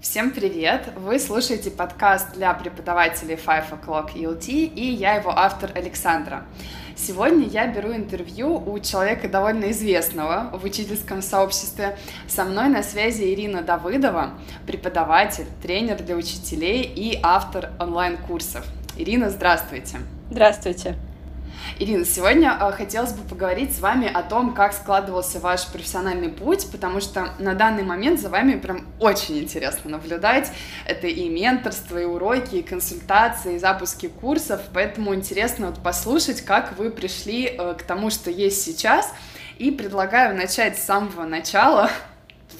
Всем привет! Вы слушаете подкаст для преподавателей Five O'Clock ELT и я его автор Александра. Сегодня я беру интервью у человека довольно известного в учительском сообществе. Со мной на связи Ирина Давыдова, преподаватель, тренер для учителей и автор онлайн-курсов. Ирина, здравствуйте! Здравствуйте! Ирина, сегодня э, хотелось бы поговорить с вами о том, как складывался ваш профессиональный путь, потому что на данный момент за вами прям очень интересно наблюдать. Это и менторство, и уроки, и консультации, и запуски курсов, поэтому интересно вот послушать, как вы пришли э, к тому, что есть сейчас, и предлагаю начать с самого начала,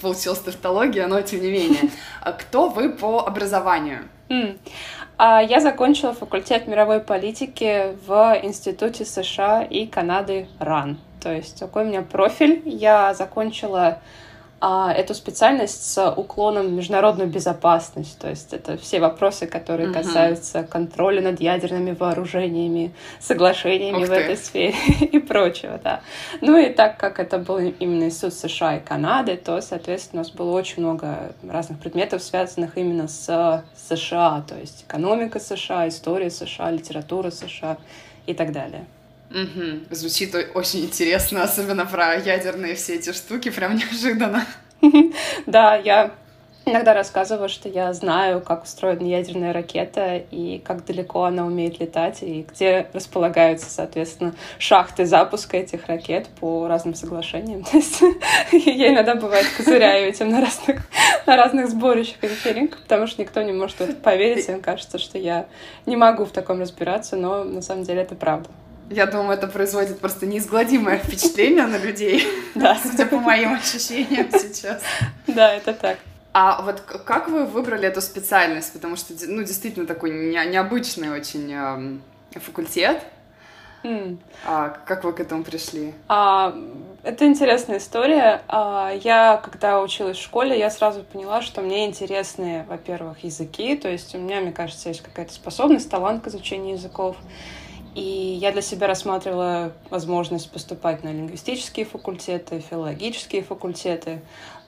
получилась тавтология, но тем не менее. Кто вы по образованию? А я закончила факультет мировой политики в Институте США и Канады РАН. То есть такой у меня профиль. Я закончила эту специальность с уклоном в международную безопасность. То есть это все вопросы, которые uh-huh. касаются контроля над ядерными вооружениями, соглашениями в этой сфере и прочего, да. Ну и так как это был именно Институт США и Канады, то, соответственно, у нас было очень много разных предметов, связанных именно с США, то есть экономика США, история США, литература США и так далее. Угу. Звучит очень интересно, особенно про ядерные все эти штуки, прям неожиданно. Да, я иногда рассказываю, что я знаю, как устроена ядерная ракета и как далеко она умеет летать, и где располагаются, соответственно, шахты запуска этих ракет по разным соглашениям. То есть я иногда бывает козыряю этим на разных, на разных сборищах и вечеринках, потому что никто не может в это поверить, им кажется, что я не могу в таком разбираться, но на самом деле это правда. Я думаю, это производит просто неизгладимое впечатление на людей, да. судя по моим ощущениям сейчас. Да, это так. А вот как вы выбрали эту специальность? Потому что, ну, действительно такой не, необычный очень э, факультет. Mm. А как вы к этому пришли? А, это интересная история. А, я, когда училась в школе, я сразу поняла, что мне интересны, во-первых, языки. То есть у меня, мне кажется, есть какая-то способность, талант к изучению языков. И я для себя рассматривала возможность поступать на лингвистические факультеты, филологические факультеты.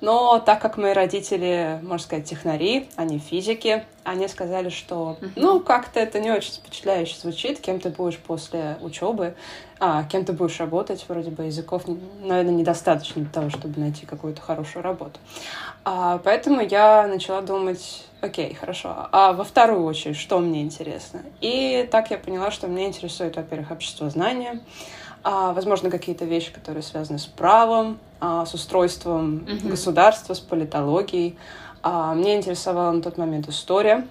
Но так как мои родители, можно сказать, технари, они физики, они сказали, что ну как-то это не очень впечатляюще звучит, кем ты будешь после учебы, а кем ты будешь работать, вроде бы языков, наверное, недостаточно для того, чтобы найти какую-то хорошую работу. А, поэтому я начала думать, окей, хорошо, а во вторую очередь, что мне интересно? И так я поняла, что меня интересует, во-первых, общество знания, а, возможно, какие-то вещи, которые связаны с правом, а, с устройством mm-hmm. государства, с политологией. А, мне интересовала на тот момент история,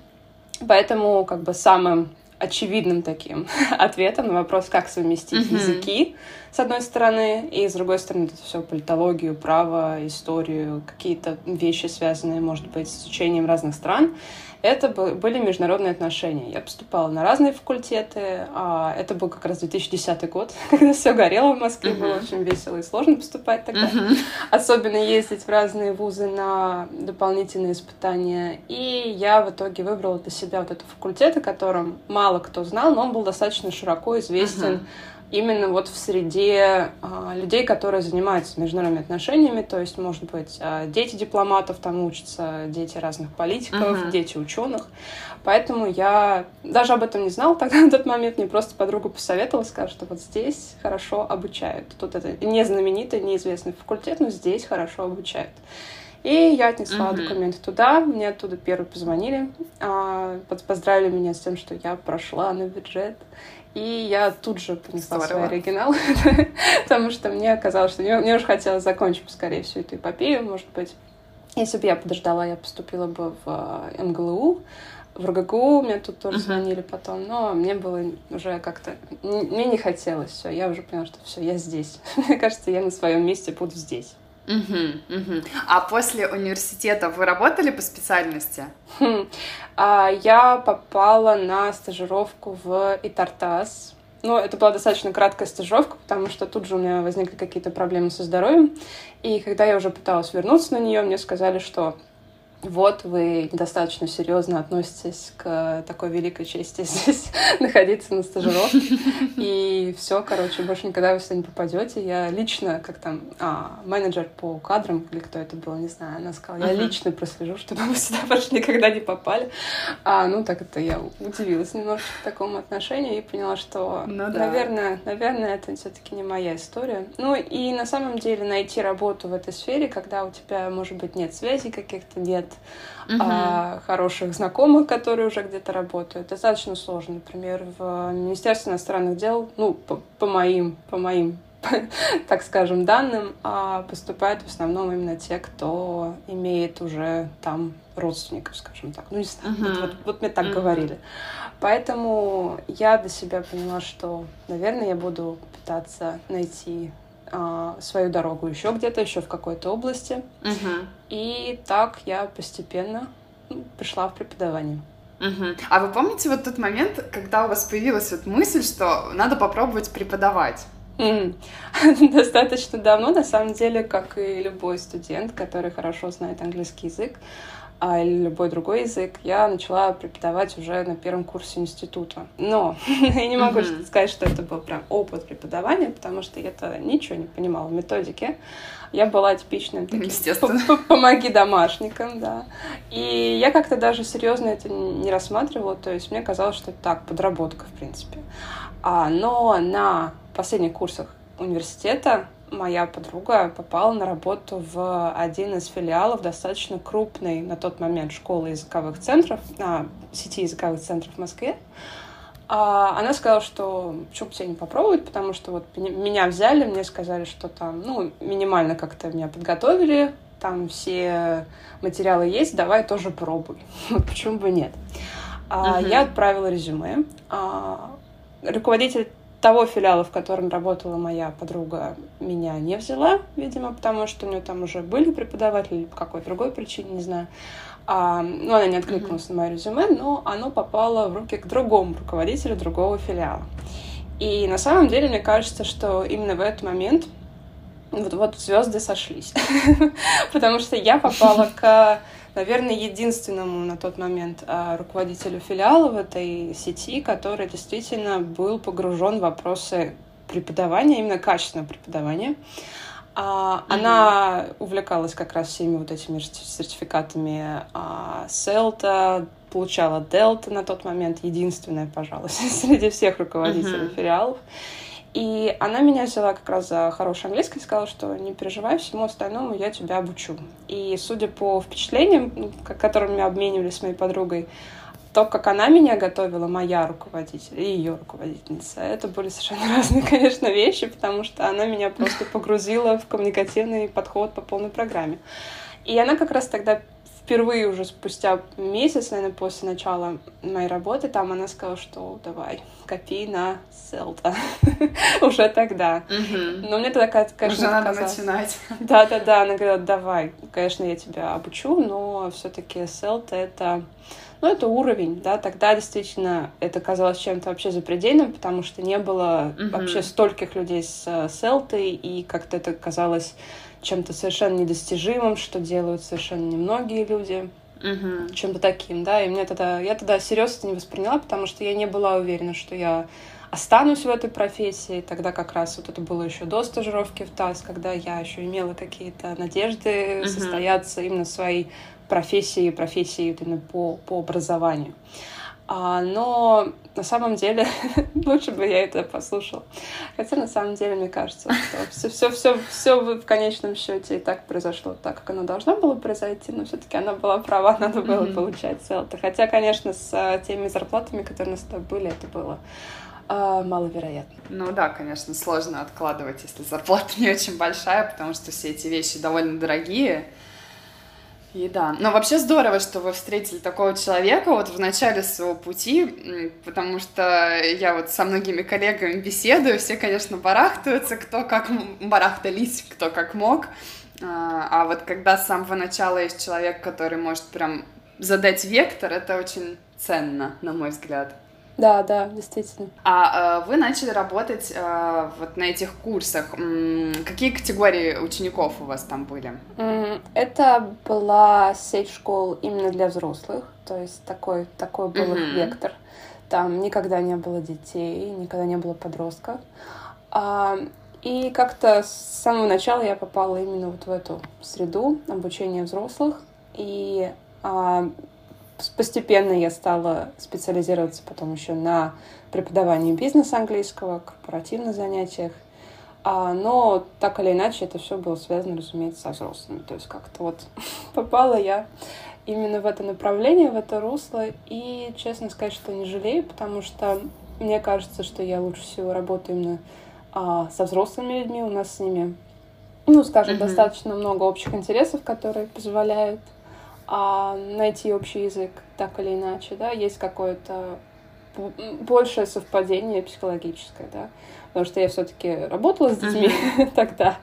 поэтому как бы самым очевидным таким ответом на вопрос, как совместить mm-hmm. языки, с одной стороны, и с другой стороны, это все политологию, право, историю, какие-то вещи, связанные, может быть, с изучением разных стран это были международные отношения. Я поступала на разные факультеты. А это был как раз 2010 год, когда все горело в Москве, uh-huh. было очень весело и сложно поступать тогда. Uh-huh. Особенно ездить в разные вузы на дополнительные испытания. И я в итоге выбрала для себя вот этот факультет, о котором мало кто знал, но он был достаточно широко известен uh-huh именно вот в среде а, людей, которые занимаются международными отношениями, то есть, может быть, а, дети дипломатов там учатся, дети разных политиков, uh-huh. дети ученых. Поэтому я даже об этом не знала тогда на тот момент, мне просто подруга посоветовала, сказала, что вот здесь хорошо обучают. Тут это не знаменитый, неизвестный факультет, но здесь хорошо обучают. И я отнесла uh-huh. документы туда, мне оттуда первые позвонили, а, поздравили меня с тем, что я прошла на бюджет. И я тут же понесла Здорово. свой оригинал, потому что мне оказалось, что мне, мне уже хотелось закончить скорее всю эту эпопею, может быть. Если бы я подождала, я поступила бы в э, МГЛУ, в РГГУ мне тут тоже uh-huh. звонили потом, но мне было уже как-то... Мне не хотелось все, я уже поняла, что все, я здесь. Мне кажется, я на своем месте буду здесь. Угу, угу. А после университета вы работали по специальности? Хм. А, я попала на стажировку в Итартас. Ну, это была достаточно краткая стажировка, потому что тут же у меня возникли какие-то проблемы со здоровьем. И когда я уже пыталась вернуться на нее, мне сказали, что вот вы недостаточно серьезно относитесь к такой великой чести здесь находиться на стажировке. И все, короче, больше никогда вы сюда не попадете. Я лично, как там, а, менеджер по кадрам, или кто это был, не знаю, она сказала, я лично прослежу, чтобы вы сюда больше никогда не попали. А, ну, так это я удивилась немножечко такому отношению и поняла, что, ну, да. наверное, наверное, это все-таки не моя история. Ну, и на самом деле найти работу в этой сфере, когда у тебя, может быть, нет связей каких-то, нет угу. а, хороших знакомых, которые уже где-то работают. Достаточно сложно. Например, в Министерстве иностранных дел, ну, по, по моим, по моим так скажем, данным, а поступают в основном именно те, кто имеет уже там родственников, скажем так. Ну, не знаю, uh-huh. вот, вот, вот мне так uh-huh. говорили. Поэтому я для себя поняла, что, наверное, я буду пытаться найти а, свою дорогу еще где-то, еще в какой-то области. Угу. И так я постепенно ну, пришла в преподавание. Угу. А вы помните вот тот момент, когда у вас появилась вот мысль, что надо попробовать преподавать? Достаточно давно, на самом деле, как и любой студент, который хорошо знает английский язык, а, или любой другой язык, я начала преподавать уже на первом курсе института. Но я не могу mm-hmm. сказать, что это был прям опыт преподавания, потому что я-то ничего не понимала в методике. Я была типичным таким помоги домашникам, да. И я как-то даже серьезно это не рассматривала, то есть мне казалось, что это так, подработка, в принципе. А, но на последних курсах университета моя подруга попала на работу в один из филиалов достаточно крупной на тот момент школы языковых центров, на сети языковых центров в Москве. А она сказала, что почему бы тебе не попробовать, потому что вот меня взяли, мне сказали, что там, ну, минимально как-то меня подготовили, там все материалы есть, давай тоже пробуй. Почему бы нет. А, uh-huh. Я отправила резюме. А, руководитель того филиала, в котором работала моя подруга, меня не взяла, видимо, потому что у нее там уже были преподаватели или по какой-то другой причине, не знаю. А, ну, она не откликнулась mm-hmm. на мое резюме, но оно попало в руки к другому руководителю другого филиала. И на самом деле, мне кажется, что именно в этот момент вот, вот звезды сошлись. Потому что я попала к наверное, единственному на тот момент а, руководителю филиала в этой сети, который действительно был погружен в вопросы преподавания, именно качественного преподавания. А, mm-hmm. Она увлекалась как раз всеми вот этими сертификатами а, Селта, получала Дельта на тот момент, единственная, пожалуй, среди всех руководителей mm-hmm. филиалов. И она меня взяла как раз за хороший английский и сказала, что не переживай, всему остальному я тебя обучу. И судя по впечатлениям, ну, которыми обменивались с моей подругой, то, как она меня готовила, моя руководитель и ее руководительница, это были совершенно разные, конечно, вещи, потому что она меня просто погрузила в коммуникативный подход по полной программе. И она как раз тогда впервые уже спустя месяц, наверное, после начала моей работы, там она сказала, что давай, копи на Селта. уже тогда. Но мне тогда, конечно, Уже надо начинать. Да-да-да, она говорила, давай, конечно, я тебя обучу, но все таки Селта — это ну, это уровень, да, тогда действительно это казалось чем-то вообще запредельным, потому что не было вообще стольких людей с селтой, и как-то это казалось чем-то совершенно недостижимым, что делают совершенно немногие люди. Uh-huh. чем-то таким, да, и мне тогда, я тогда серьезно это не восприняла, потому что я не была уверена, что я останусь в этой профессии. Тогда как раз вот это было еще до стажировки в ТАСС, когда я еще имела какие-то надежды uh-huh. состояться именно в своей профессии, профессии именно по, по образованию. А, но на самом деле лучше бы я это послушала. Хотя на самом деле мне кажется, что все, все, все, все в конечном счете и так произошло так, как оно должно было произойти, но все-таки она была права, надо было mm-hmm. получать селты. Хотя, конечно, с э, теми зарплатами, которые у нас были, это было а, маловероятно. Ну да, конечно, сложно откладывать, если зарплата не очень большая, потому что все эти вещи довольно дорогие. И да, но вообще здорово, что вы встретили такого человека вот в начале своего пути, потому что я вот со многими коллегами беседую, все, конечно, барахтаются, кто как барахтались, кто как мог, а, а вот когда с самого начала есть человек, который может прям задать вектор, это очень ценно, на мой взгляд. Да, да, действительно. А э, вы начали работать э, вот на этих курсах. М- какие категории учеников у вас там были? Это была сеть школ именно для взрослых, то есть такой, такой был mm-hmm. вектор. Там никогда не было детей, никогда не было подростков. А, и как-то с самого начала я попала именно вот в эту среду обучения взрослых. И а, постепенно я стала специализироваться потом еще на преподавании бизнеса английского, корпоративных занятиях. А, но так или иначе это все было связано, разумеется, со взрослыми. То есть как-то вот попала я именно в это направление, в это русло. И, честно сказать, что не жалею, потому что мне кажется, что я лучше всего работаю именно а, со взрослыми людьми. У нас с ними, ну, скажем, mm-hmm. достаточно много общих интересов, которые позволяют найти общий язык так или иначе, да, есть какое-то большее совпадение психологическое, да, потому что я все-таки работала с детьми uh-huh. тогда,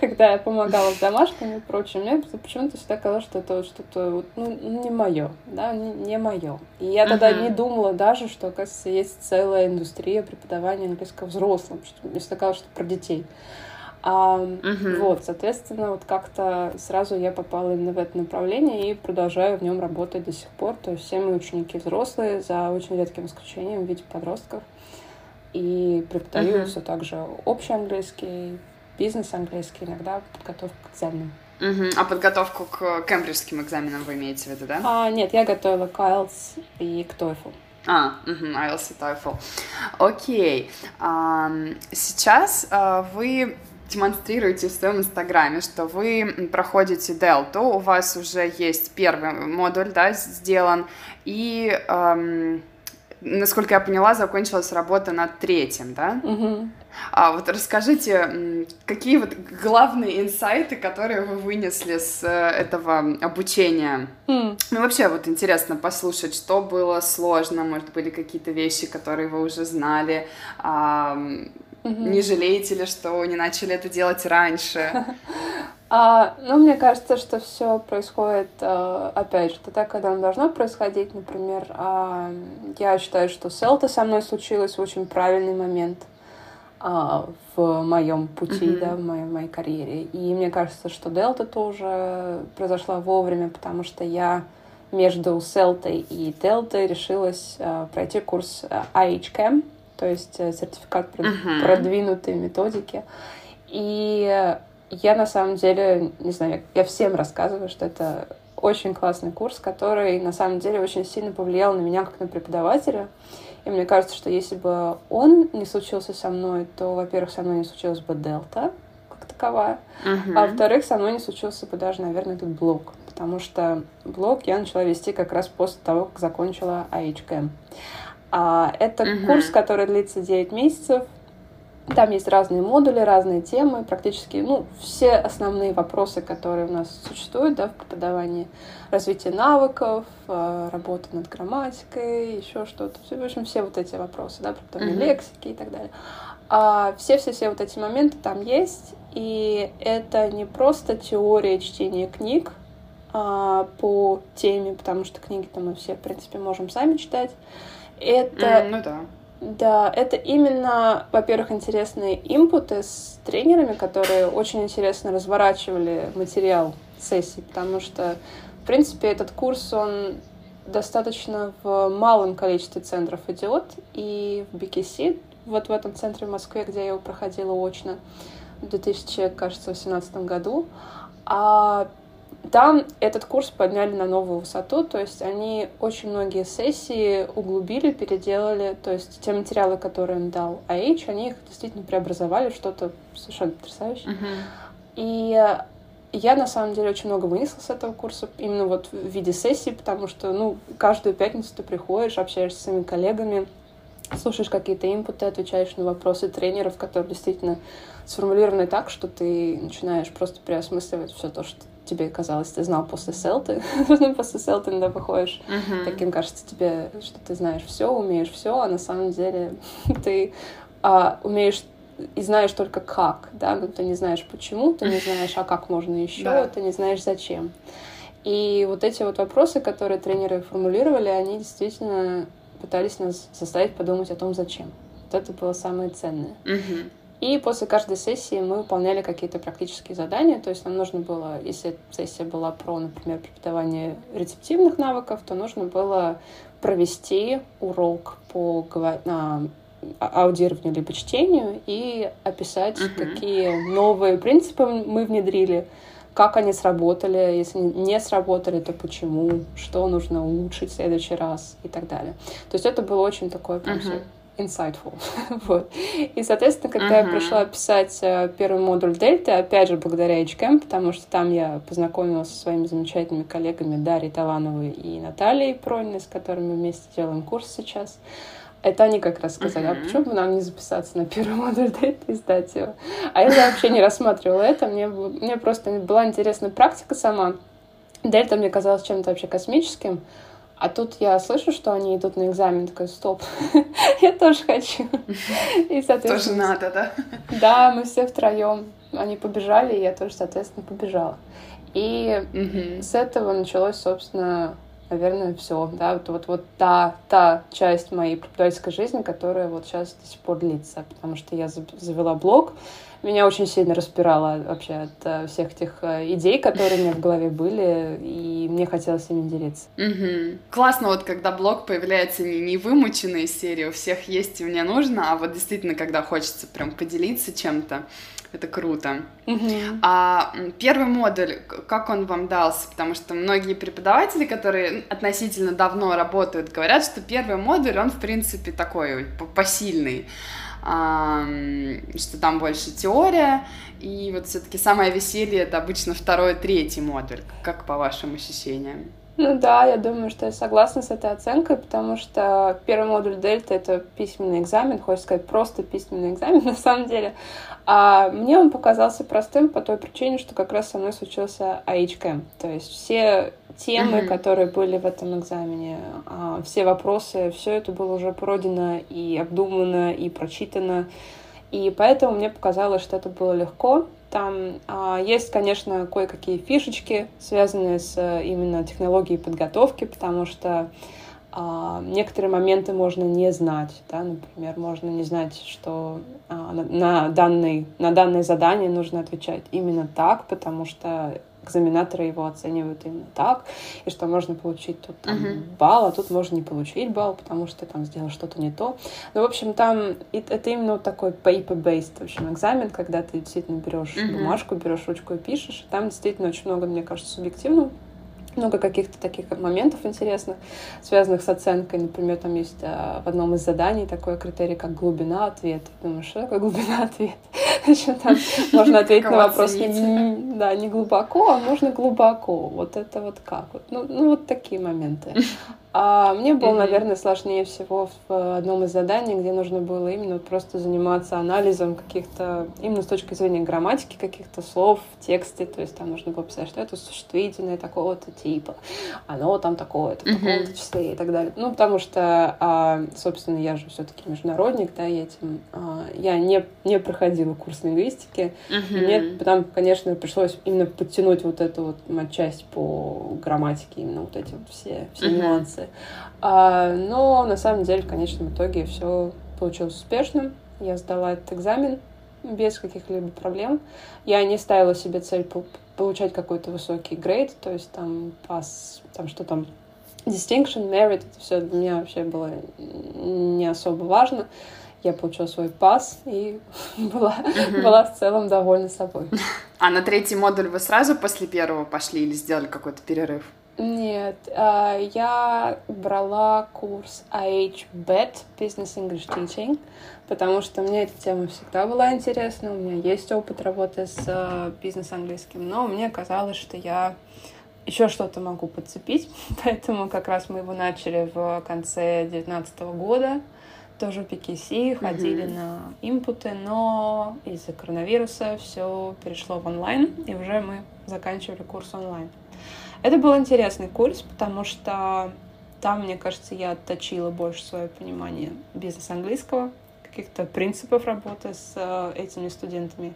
когда я помогала с домашками и прочим, мне почему-то всегда казалось, что это что-то ну, не мое, да, не, не мое. И я тогда uh-huh. не думала даже, что, оказывается, есть целая индустрия преподавания английского взрослым, что мне всегда казалось, что про детей. А, угу. Вот, соответственно, вот как-то сразу я попала именно в это направление и продолжаю в нем работать до сих пор. То есть все мои ученики взрослые, за очень редким исключением в виде подростков. И преподаю угу. все так же общий английский, бизнес английский, иногда подготовку к экзаменам. Угу. А подготовку к кембриджским экзаменам вы имеете в виду, да? А, нет, я готовила к IELTS и к TOEFL. А, угу, IELTS и TOEFL. Окей. А, сейчас а, вы демонстрируете в своем инстаграме, что вы проходите дельту, у вас уже есть первый модуль, да, сделан, и, эм, насколько я поняла, закончилась работа над третьим, да? Угу. А вот расскажите, какие вот главные инсайты, которые вы вынесли с э, этого обучения? Mm. Ну, вообще, вот интересно послушать, что было сложно, может, были какие-то вещи, которые вы уже знали, Угу. Не жалеете ли, что не начали это делать раньше? А, ну, мне кажется, что все происходит, а, опять же, так, когда оно должно происходить. Например, а, я считаю, что селта со мной случилось в очень правильный момент а, в моем пути, mm-hmm. да, в моей, в моей карьере. И мне кажется, что дельта тоже произошла вовремя, потому что я между селтой и дельтой решилась а, пройти курс IHCAM, то есть э, сертификат uh-huh. продвинутой методики. И я на самом деле, не знаю, я всем рассказываю, что это очень классный курс, который на самом деле очень сильно повлиял на меня как на преподавателя. И мне кажется, что если бы он не случился со мной, то, во-первых, со мной не случилась бы дельта как таковая, uh-huh. а во-вторых, со мной не случился бы даже, наверное, этот блог, потому что блог я начала вести как раз после того, как закончила IHCAM. А, это угу. курс, который длится 9 месяцев. Там есть разные модули, разные темы, практически ну, все основные вопросы, которые у нас существуют да, в преподавании. Развитие навыков, а, работа над грамматикой, еще что-то. В общем, все вот эти вопросы, да, преподавание mm лексики и так далее. А все-все-все вот эти моменты там есть, и это не просто теория чтения книг а, по теме, потому что книги-то мы все, в принципе, можем сами читать, это... Mm, ну да. Да, это именно, во-первых, интересные импуты с тренерами, которые очень интересно разворачивали материал сессии, потому что, в принципе, этот курс, он достаточно в малом количестве центров идет, и в BKC, вот в этом центре в Москве, где я его проходила очно в 2018 году, а там этот курс подняли на новую высоту, то есть они очень многие сессии углубили, переделали, то есть те материалы, которые им дал AH, они их действительно преобразовали в что-то совершенно потрясающее. Uh-huh. И я на самом деле очень много вынесла с этого курса, именно вот в виде сессии, потому что, ну, каждую пятницу ты приходишь, общаешься с своими коллегами, слушаешь какие-то инпуты, отвечаешь на вопросы тренеров, которые действительно сформулированы так, что ты начинаешь просто переосмысливать все то, что тебе казалось, ты знал после селты. после селты иногда выходишь, uh-huh. таким кажется тебе, что ты знаешь все, умеешь все, а на самом деле ты а, умеешь и знаешь только как, да, но ты не знаешь почему, ты не знаешь, а как можно еще, да. ты не знаешь зачем. И вот эти вот вопросы, которые тренеры формулировали, они действительно пытались нас заставить подумать о том, зачем. Вот это было самое ценное. Uh-huh. И после каждой сессии мы выполняли какие-то практические задания. То есть нам нужно было, если сессия была про, например, преподавание рецептивных навыков, то нужно было провести урок по а, аудированию либо чтению и описать, uh-huh. какие новые принципы мы внедрили, как они сработали, если не сработали, то почему, что нужно улучшить в следующий раз и так далее. То есть это было очень такое прям uh-huh. Insightful. вот. И, соответственно, когда uh-huh. я пришла писать э, первый модуль Дельты, опять же, благодаря HCAM, потому что там я познакомилась со своими замечательными коллегами Дарьей Талановой и Натальей Прониной, с которыми вместе делаем курс сейчас. Это они как раз сказали, uh-huh. а почему бы нам не записаться на первый модуль Дельта и сдать его? А я вообще не рассматривала это, мне, мне просто была интересна практика сама. Дельта мне казалась чем-то вообще космическим, а тут я слышу, что они идут на экзамен, такой, стоп, я тоже хочу. И, соответственно... Тоже надо, да? Да, мы все втроем. Они побежали, и я тоже, соответственно, побежала. И угу. с этого началось, собственно, наверное, все, да, вот, вот, вот та, та часть моей преподавательской жизни, которая вот сейчас до сих пор длится, потому что я завела блог, меня очень сильно распирало вообще от uh, всех этих uh, идей, которые у меня в голове были, и мне хотелось ими делиться. Угу. Классно вот, когда блог появляется не, не вымученной серии, у всех есть и мне нужно, а вот действительно, когда хочется прям поделиться чем-то, это круто. Uh-huh. А первый модуль, как он вам дался? Потому что многие преподаватели, которые относительно давно работают, говорят, что первый модуль, он, в принципе, такой посильный. Что там больше теория, и вот все-таки самое веселье это обычно второй, третий модуль. Как по вашим ощущениям? Ну да, я думаю, что я согласна с этой оценкой, потому что первый модуль Дельта — это письменный экзамен, хочется сказать, просто письменный экзамен на самом деле. А мне он показался простым по той причине, что как раз со мной случился IHCAM. То есть все темы, mm-hmm. которые были в этом экзамене, а, все вопросы, все это было уже пройдено и обдумано, и прочитано. И поэтому мне показалось, что это было легко. Там а, есть, конечно, кое-какие фишечки, связанные с именно технологией подготовки, потому что а, некоторые моменты можно не знать, да, например, можно не знать, что а, на, на, данный, на данное задание нужно отвечать именно так, потому что экзаменаторы его оценивают именно так, и что можно получить тут там, uh-huh. балл, а тут можно не получить балл, потому что ты там сделал что-то не то. Ну, в общем, там это именно вот такой paper-based, в общем, экзамен, когда ты действительно берешь uh-huh. бумажку, берешь ручку и пишешь, и там действительно очень много, мне кажется, субъективного много каких-то таких моментов интересных, связанных с оценкой. Например, там есть а, в одном из заданий такой критерий, как глубина ответа. Думаешь, что такое глубина ответа? там можно ответить на вопрос не, да, не глубоко, а можно глубоко. Вот это вот как? Вот, ну, ну, вот такие моменты. А мне было, наверное, сложнее всего в одном из заданий, где нужно было именно просто заниматься анализом каких-то, именно с точки зрения грамматики каких-то слов в тексте. То есть там нужно было писать, что это существительное такого-то типа, оно там такое-то, в таком-то числе и так далее. Ну, потому что, а, собственно, я же все-таки международник, да, я этим... А, я не, не проходила курс лингвистики. И мне потом, конечно, пришлось именно подтянуть вот эту вот часть по грамматике, именно вот эти вот все, все нюансы ситуации. Но на самом деле в конечном итоге все получилось успешным. Я сдала этот экзамен без каких-либо проблем. Я не ставила себе цель получать какой-то высокий грейд, то есть там пас, там что там, distinction, merit, это все для меня вообще было не особо важно. Я получила свой пас и была, mm-hmm. была в целом довольна собой. А на третий модуль вы сразу после первого пошли или сделали какой-то перерыв? Нет, а, я брала курс IHBET, Business English Teaching, потому что мне эта тема всегда была интересна, у меня есть опыт работы с а, бизнес-английским, но мне казалось, что я еще что-то могу подцепить, поэтому как раз мы его начали в конце 2019 года, тоже в PKC, ходили mm-hmm. на импуты, но из-за коронавируса все перешло в онлайн, и уже мы заканчивали курс онлайн. Это был интересный курс, потому что там, мне кажется, я отточила больше свое понимание бизнеса английского, каких-то принципов работы с э, этими студентами.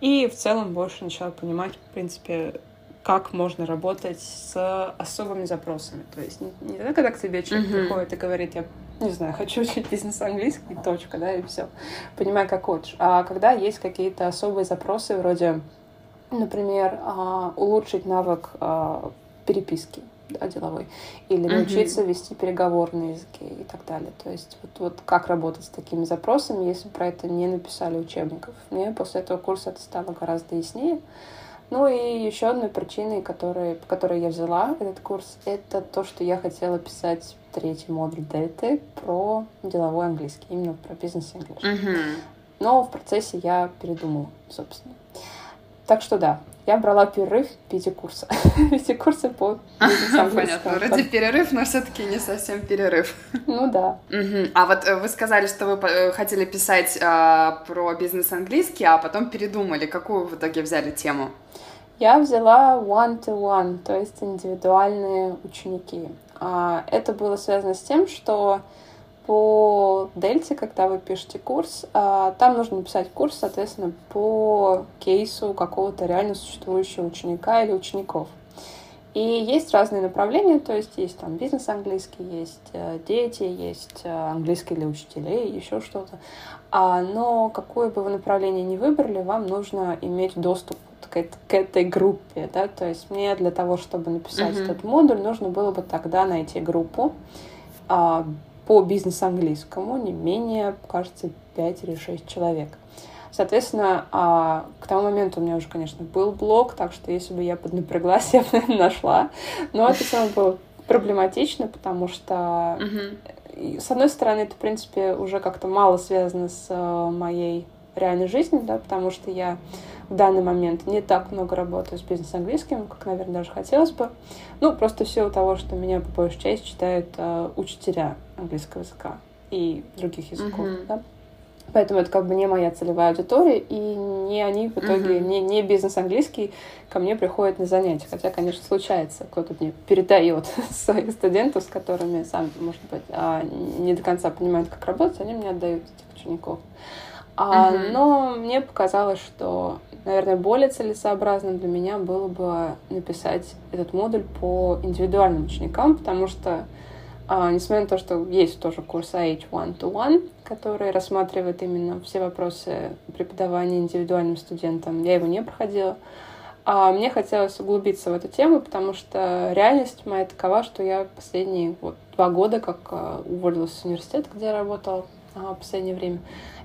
И в целом больше начала понимать, в принципе, как можно работать с особыми запросами. То есть не, не тогда, когда к тебе человек uh-huh. приходит и говорит, я не знаю, хочу учить бизнес английский, точка, да, и все. Понимаю, как хочешь. А когда есть какие-то особые запросы, вроде, например, а, улучшить навык а, переписки, да, деловой, или научиться uh-huh. вести переговорные языки и так далее. То есть вот, вот как работать с такими запросами, если про это не написали учебников. Мне после этого курса это стало гораздо яснее. Ну и еще одной причиной, которой, по которой я взяла этот курс, это то, что я хотела писать третий модуль Дельты про деловой английский, именно про бизнес-английский. Uh-huh. Но в процессе я передумала, собственно. Так что да, я брала перерыв в виде курса. в виде курса по Понятно, вроде перерыв, но все таки не совсем перерыв. ну да. А вот э, вы сказали, что вы э, хотели писать а, про бизнес-английский, а потом передумали. Какую в итоге взяли тему? Я взяла one-to-one, то есть индивидуальные ученики. А, это было связано с тем, что по Дельте, когда вы пишете курс, а, там нужно написать курс, соответственно, по кейсу какого-то реально существующего ученика или учеников. И есть разные направления, то есть есть там бизнес английский, есть э, дети, есть э, английский для учителей, еще что-то. А, но какое бы вы направление ни выбрали, вам нужно иметь доступ к, к этой группе, да, то есть мне для того, чтобы написать uh-huh. этот модуль, нужно было бы тогда найти группу, а, по бизнес-английскому не менее, кажется, 5 или 6 человек. Соответственно, а, к тому моменту у меня уже, конечно, был блог, так что если бы я поднапряглась, я бы нашла. Но это все равно было проблематично, потому что, с одной стороны, это, в принципе, уже как-то мало связано с э, моей реальной жизнью, да, потому что я в данный момент не так много работаю с бизнес-английским, как, наверное, даже хотелось бы. Ну, просто в силу того, что меня по большей части читают э, учителя английского языка и других языков, uh-huh. да. Поэтому это как бы не моя целевая аудитория, и не они в итоге, uh-huh. не, не бизнес-английский ко мне приходят на занятия. Хотя, конечно, случается, кто-то мне передает своих студентов, с которыми сам, может быть, а, не до конца понимают, как работать, они мне отдают этих учеников. А, uh-huh. Но мне показалось, что, наверное, более целесообразным для меня было бы написать этот модуль по индивидуальным ученикам, потому что, а, несмотря на то, что есть тоже курс IH One-to-One, который рассматривает именно все вопросы преподавания индивидуальным студентам, я его не проходила, а мне хотелось углубиться в эту тему, потому что реальность моя такова, что я последние вот, два года, как а, уволилась с университета, где я работала а, в последнее время,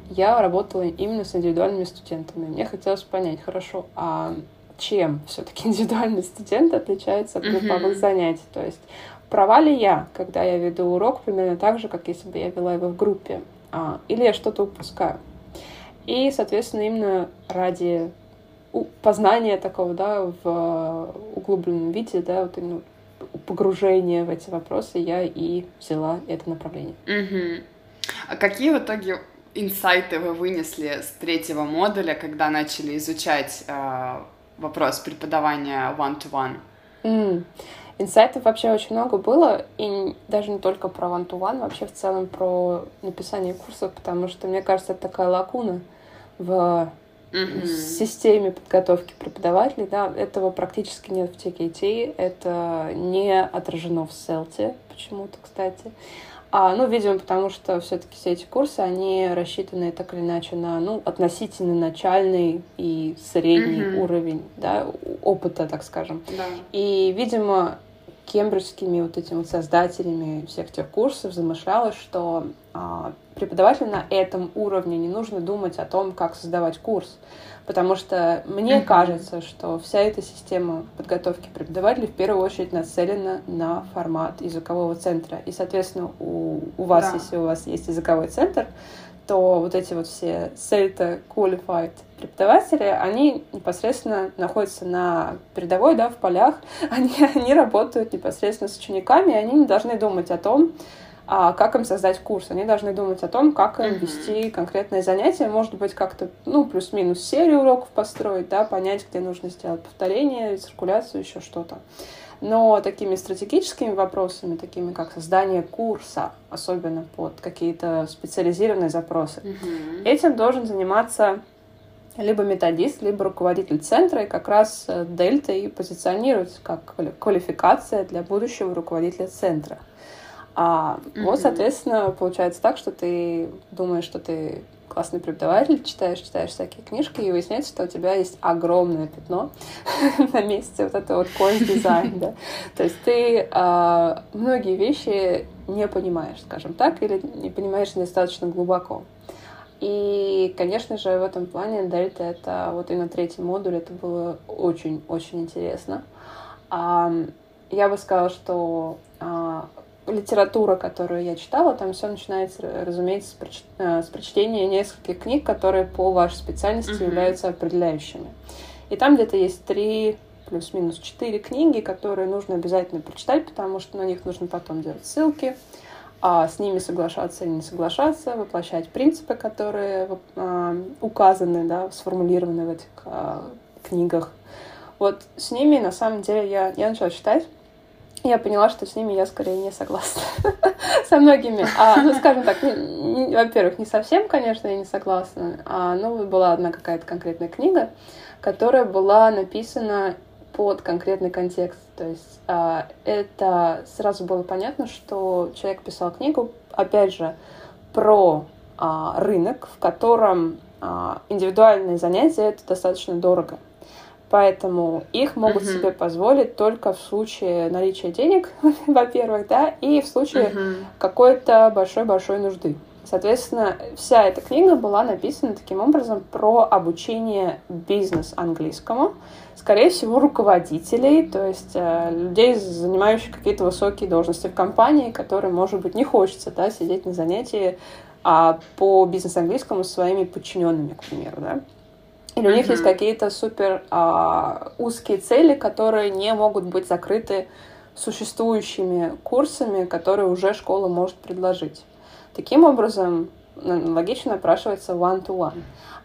я работала именно с индивидуальными студентами. Мне хотелось понять, хорошо, а чем все-таки индивидуальный студент отличается от групповых uh-huh. занятий? То есть права ли я, когда я веду урок, примерно так же, как если бы я вела его в группе? А, или я что-то упускаю? И, соответственно, именно ради познания такого, да, в углубленном виде, да, вот именно погружения в эти вопросы я и взяла это направление. Угу. А какие в итоге инсайты вы вынесли с третьего модуля, когда начали изучать э, вопрос преподавания one-to-one? Mm. Инсайтов вообще очень много было, и даже не только про one-to-one, вообще в целом про написание курсов, потому что, мне кажется, это такая лакуна в mm-hmm. системе подготовки преподавателей, да, этого практически нет в TKT, это не отражено в селте почему-то, кстати. А, ну, видимо, потому что все-таки все эти курсы, они рассчитаны так или иначе на, ну, относительно начальный и средний mm-hmm. уровень, да, опыта, так скажем. Да. И, видимо, кембриджскими вот этими вот создателями всех тех курсов замышлялось, что а, преподавателю на этом уровне не нужно думать о том, как создавать курс. Потому что мне uh-huh. кажется, что вся эта система подготовки преподавателей в первую очередь нацелена на формат языкового центра. И, соответственно, у, у вас, да. если у вас есть языковой центр, то вот эти вот все CELTA Qualified преподаватели, они непосредственно находятся на передовой, да, в полях, они, они работают непосредственно с учениками, и они не должны думать о том, а как им создать курс. Они должны думать о том, как им вести конкретное занятие, может быть, как-то, ну, плюс-минус серию уроков построить, да, понять, где нужно сделать повторение, циркуляцию, еще что-то. Но такими стратегическими вопросами, такими как создание курса, особенно под какие-то специализированные запросы, mm-hmm. этим должен заниматься либо методист, либо руководитель центра, и как раз э, дельта и позиционируется как квалификация для будущего руководителя центра. А mm-hmm. вот, соответственно, получается так, что ты думаешь, что ты классный преподаватель, читаешь, читаешь всякие книжки, и выясняется, что у тебя есть огромное пятно на месте вот это вот course дизайн, да. То есть ты а, многие вещи не понимаешь, скажем так, или не понимаешь недостаточно глубоко. И, конечно же, в этом плане Дельта — это вот именно третий модуль, это было очень-очень интересно. Я бы сказала, что а, литература, которую я читала, там все начинается, разумеется, с, проч... Э, с прочтения нескольких книг, которые по вашей специальности mm-hmm. являются определяющими. И там где-то есть три плюс-минус четыре книги, которые нужно обязательно прочитать, потому что на них нужно потом делать ссылки, а с ними соглашаться или не соглашаться, воплощать принципы, которые э, указаны, да, сформулированы в этих э, книгах. Вот с ними, на самом деле, я, я начала читать, я поняла, что с ними я скорее не согласна. Со многими. А, ну, скажем так, во-первых, не совсем, конечно, я не согласна. А, ну, была одна какая-то конкретная книга, которая была написана под конкретный контекст. То есть а, это сразу было понятно, что человек писал книгу, опять же, про а, рынок, в котором а, индивидуальные занятия это достаточно дорого. Поэтому их могут uh-huh. себе позволить только в случае наличия денег, во-первых, да, и в случае uh-huh. какой-то большой-большой нужды. Соответственно, вся эта книга была написана таким образом про обучение бизнес английскому, скорее всего, руководителей, то есть э, людей, занимающих какие-то высокие должности в компании, которым, может быть, не хочется да, сидеть на занятии а, по бизнес английскому с своими подчиненными, к примеру, да. Или у mm-hmm. них есть какие-то супер а, узкие цели, которые не могут быть закрыты существующими курсами, которые уже школа может предложить. Таким образом, логично опрашивается one-to-one.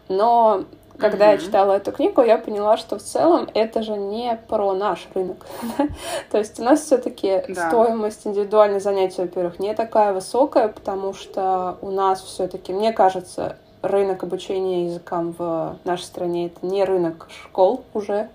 Но когда mm-hmm. я читала эту книгу, я поняла, что в целом это же не про наш рынок. То есть у нас все-таки да. стоимость индивидуальных занятий, во-первых, не такая высокая, потому что у нас все-таки, мне кажется, рынок обучения языкам в нашей стране это не рынок школ уже,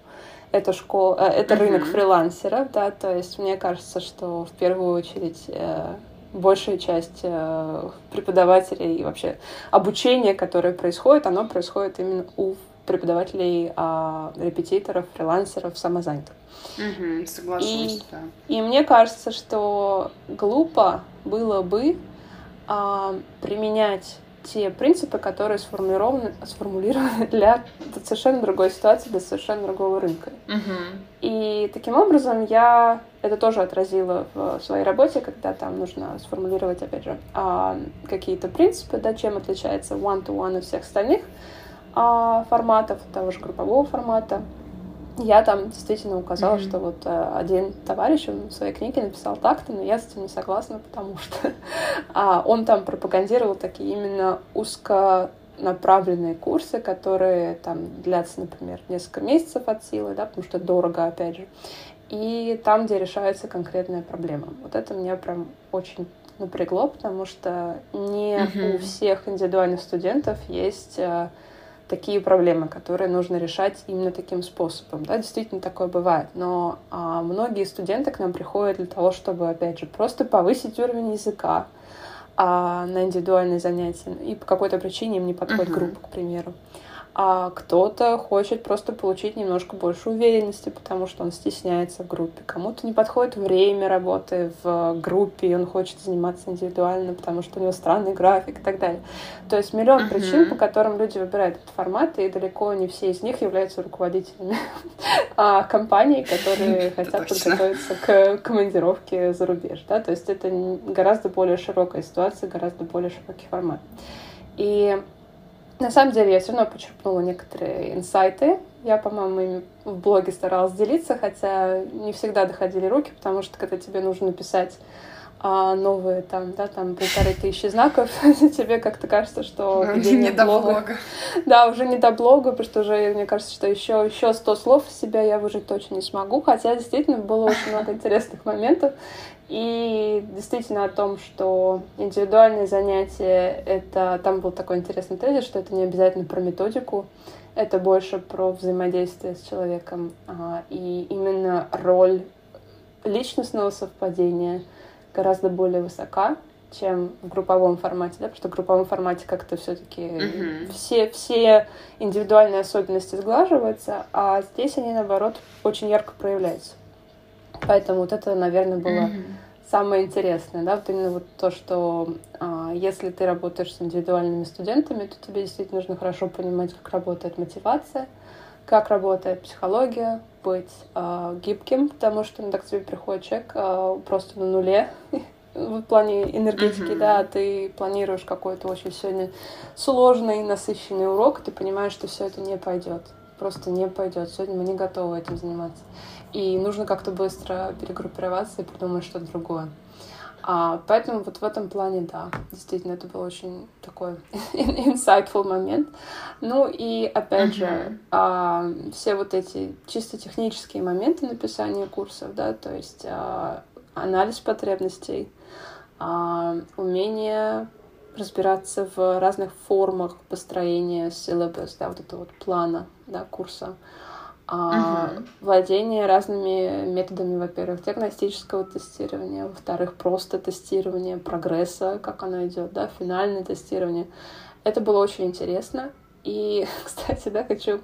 это школ, э, это mm-hmm. рынок фрилансеров, да, то есть мне кажется, что в первую очередь э, большая часть э, преподавателей и вообще обучения, которое происходит, оно происходит именно у преподавателей, а, репетиторов, фрилансеров, самозанятых. Угу, соглашусь, и, да. И мне кажется, что глупо было бы а, применять те принципы, которые сформулированы, сформулированы для совершенно другой ситуации, для совершенно другого рынка. Uh-huh. И таким образом я это тоже отразила в своей работе, когда там нужно сформулировать, опять же, а, какие-то принципы, да, чем отличается one-to-one от всех остальных а, форматов, того же группового формата я там действительно указала, mm-hmm. что вот э, один товарищ он в своей книге написал так-то, но я с этим не согласна, потому что а, он там пропагандировал такие именно узконаправленные курсы, которые там длятся, например, несколько месяцев от силы, да, потому что дорого, опять же, и там, где решается конкретная проблема. Вот это меня прям очень напрягло, потому что не mm-hmm. у всех индивидуальных студентов есть э, такие проблемы, которые нужно решать именно таким способом. Да, действительно такое бывает. Но а, многие студенты к нам приходят для того, чтобы, опять же, просто повысить уровень языка а, на индивидуальные занятия. И по какой-то причине им не подходит uh-huh. группа, к примеру а кто-то хочет просто получить немножко больше уверенности, потому что он стесняется в группе. Кому-то не подходит время работы в группе, и он хочет заниматься индивидуально, потому что у него странный график и так далее. То есть миллион uh-huh. причин, по которым люди выбирают этот формат, и далеко не все из них являются руководителями а компаний, которые хотят подготовиться к командировке за рубеж. Да? То есть это гораздо более широкая ситуация, гораздо более широкий формат. И на самом деле я все равно почерпнула некоторые инсайты. Я, по-моему, ими в блоге старалась делиться, хотя не всегда доходили руки, потому что когда тебе нужно написать а новые там, да, там полторы тысячи знаков, тебе как-то кажется, что ну, не до блога. блога. Да, уже не до блога, потому что уже, мне кажется, что еще, еще 100 слов из себя я выжить точно не смогу, хотя действительно было очень много интересных моментов. И действительно о том, что индивидуальные занятия, это там был такой интересный тезис, что это не обязательно про методику, это больше про взаимодействие с человеком. И именно роль личностного совпадения — гораздо более высока, чем в групповом формате, да, потому что в групповом формате как-то все-таки uh-huh. все, все индивидуальные особенности сглаживаются, а здесь они, наоборот, очень ярко проявляются. Поэтому вот это, наверное, было uh-huh. Самое интересное, да, вот именно вот то, что а, если ты работаешь с индивидуальными студентами, то тебе действительно нужно хорошо понимать, как работает мотивация, как работает психология, быть а, гибким, потому что иногда к тебе приходит человек а, просто на нуле, в плане энергетики, mm-hmm. да, ты планируешь какой-то очень сегодня сложный, насыщенный урок, ты понимаешь, что все это не пойдет. Просто не пойдет. Сегодня мы не готовы этим заниматься. И нужно как-то быстро перегруппироваться и придумать что-то другое. А, поэтому вот в этом плане, да, действительно, это был очень такой insightful момент. Ну и, опять uh-huh. же, а, все вот эти чисто технические моменты написания курсов, да, то есть а, анализ потребностей, а, умение разбираться в разных формах построения syllabus, да, вот этого вот плана, да, курса, а, uh-huh. владение разными методами, во-первых, диагностического тестирования, во-вторых, просто тестирование прогресса, как оно идет, да, финальное тестирование. Это было очень интересно. И, кстати, да, хочу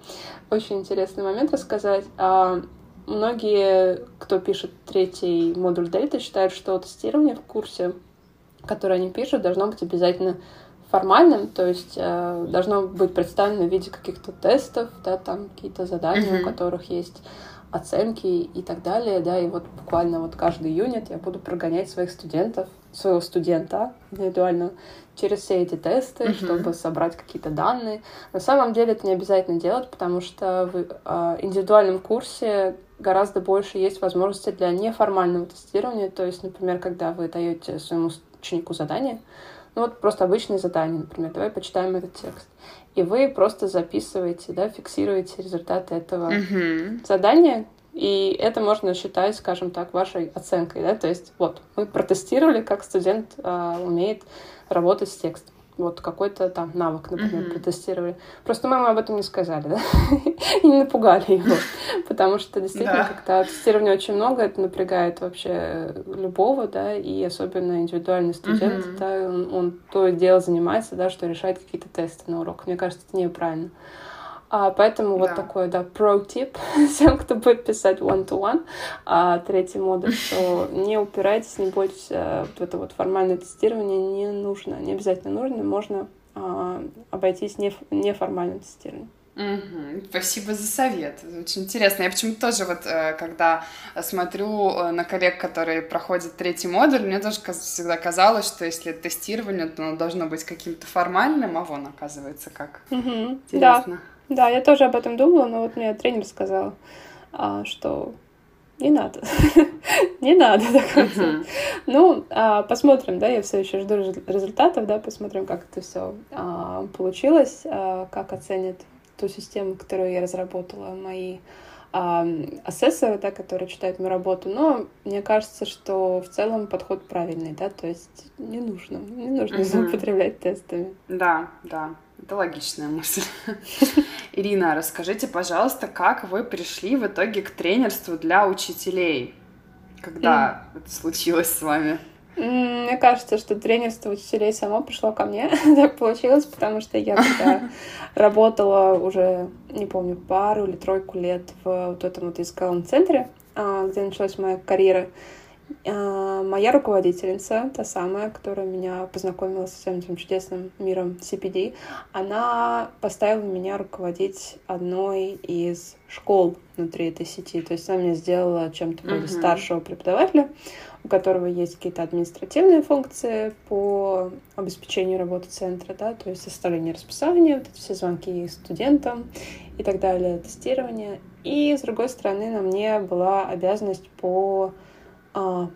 очень интересный момент рассказать. А, многие, кто пишет третий модуль дельта, считают, что тестирование в курсе которое они пишут, должно быть обязательно формальным, то есть э, должно быть представлено в виде каких-то тестов, да, там какие-то задания, mm-hmm. у которых есть оценки и так далее, да, и вот буквально вот каждый юнит я буду прогонять своих студентов, своего студента индивидуально через все эти тесты, mm-hmm. чтобы собрать какие-то данные. На самом деле это не обязательно делать, потому что в э, индивидуальном курсе гораздо больше есть возможности для неформального тестирования, то есть, например, когда вы даете своему ученику задание. Ну вот просто обычное задание, например, давай почитаем этот текст. И вы просто записываете, да, фиксируете результаты этого mm-hmm. задания, и это можно считать, скажем так, вашей оценкой, да, то есть вот мы протестировали, как студент э, умеет работать с текстом вот какой-то там навык, например, mm-hmm. протестировали. Просто ему об этом не сказали, да, и не напугали его, потому что действительно, да. когда тестирования очень много, это напрягает вообще любого, да, и особенно индивидуальный студент, mm-hmm. да, он, он то дело занимается, да, что решает какие-то тесты на урок. Мне кажется, это неправильно. А, поэтому да. вот такой, да, про-тип всем, кто будет писать one-to-one, а, третий модуль, что не упирайтесь, не бойтесь, а, вот это вот формальное тестирование не нужно, не обязательно нужно, можно а, обойтись не, неформальным тестированием. Угу. Спасибо за совет. Очень интересно. Я почему-то тоже вот, э, когда смотрю э, на коллег, которые проходят третий модуль, мне тоже всегда казалось, что если тестирование, то оно должно быть каким-то формальным, а вон, оказывается, как. Угу. Интересно. Да. Да, я тоже об этом думала, но вот мне тренер сказал, а, что не надо, не надо так Ну, а, посмотрим, да, я все еще жду результатов, да, посмотрим, как это все а, получилось, а, как оценят ту систему, которую я разработала, мои а, асессоры, да, которые читают мою работу, но мне кажется, что в целом подход правильный, да, то есть не нужно, не нужно злоупотреблять тестами. Да, да. Это логичная мысль. Ирина, расскажите, пожалуйста, как вы пришли в итоге к тренерству для учителей? Когда mm. это случилось с вами? Мне кажется, что тренерство учителей само пришло ко мне. так получилось, потому что я когда работала уже, не помню, пару или тройку лет в вот этом вот языковом центре, а, где началась моя карьера, моя руководительница, та самая, которая меня познакомила со всем этим чудесным миром CPD, она поставила меня руководить одной из школ внутри этой сети. То есть она меня сделала чем-то вроде uh-huh. старшего преподавателя, у которого есть какие-то административные функции по обеспечению работы центра, да, то есть составление расписания, вот эти все звонки студентам и так далее, тестирование. И, с другой стороны, на мне была обязанность по а,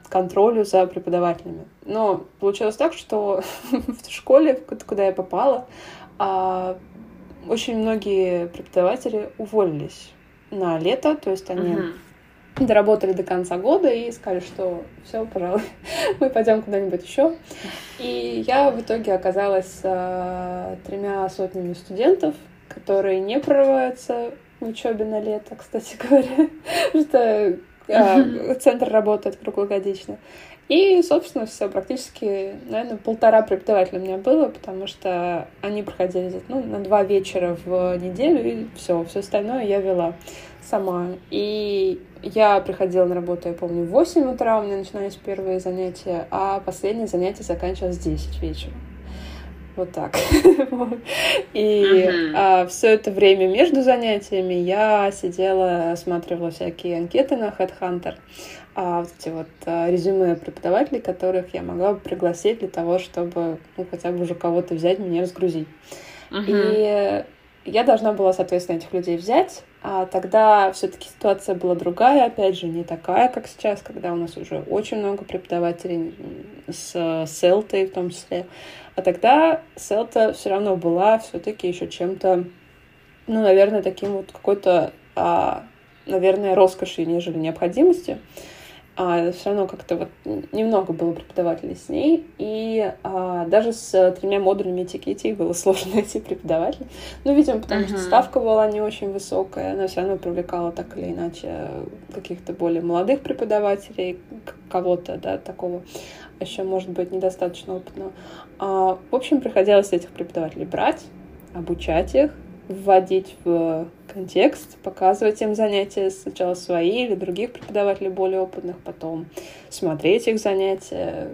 контролю за преподавателями. Но получилось так, что в школе, куда я попала, а, очень многие преподаватели уволились на лето, то есть они uh-huh. доработали до конца года и сказали, что все, пожалуй, мы пойдем куда-нибудь еще. И я в итоге оказалась с тремя сотнями студентов, которые не прорываются в учебе на лето, кстати говоря, что а, центр работает круглогодично. И, собственно, все, практически, наверное, полтора преподавателя у меня было, потому что они проходили ну, на два вечера в неделю, и все, все остальное я вела сама. И я приходила на работу, я помню, в 8 утра у меня начинались первые занятия, а последние занятия заканчивалось в 10 вечера. Вот так. И а, все это время между занятиями я сидела, осматривала всякие анкеты на Headhunter, а, вот эти вот а, резюме преподавателей, которых я могла бы пригласить для того, чтобы ну, хотя бы уже кого-то взять, меня разгрузить. И я должна была, соответственно, этих людей взять, а тогда все-таки ситуация была другая, опять же, не такая, как сейчас, когда у нас уже очень много преподавателей с селтой в том числе. А тогда селта все равно была все-таки еще чем-то, ну, наверное, таким вот какой-то, а, наверное, роскошью, нежели необходимостью а, все равно как-то вот немного было преподавателей с ней, и а, даже с тремя модулями этикетей было сложно найти преподавателя. Ну, видимо, потому uh-huh. что ставка была не очень высокая, она все равно привлекала так или иначе каких-то более молодых преподавателей, кого-то, да, такого еще, может быть, недостаточно опытного. А, в общем, приходилось этих преподавателей брать, обучать их, вводить в контекст, показывать им занятия сначала свои или других преподавателей более опытных, потом смотреть их занятия,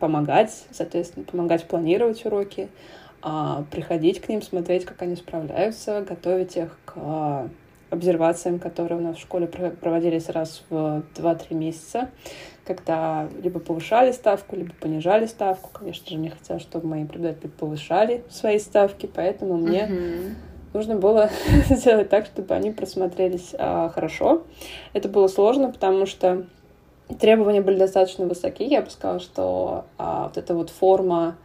помогать, соответственно, помогать планировать уроки, а, приходить к ним, смотреть, как они справляются, готовить их к обсервациям, которые у нас в школе проводились раз в 2-3 месяца, когда либо повышали ставку, либо понижали ставку. Конечно же, мне хотелось, чтобы мои преподаватели повышали свои ставки, поэтому мне uh-huh нужно было сделать так, чтобы они просмотрелись а, хорошо. Это было сложно, потому что требования были достаточно высокие. Я бы сказала, что а, вот эта вот форма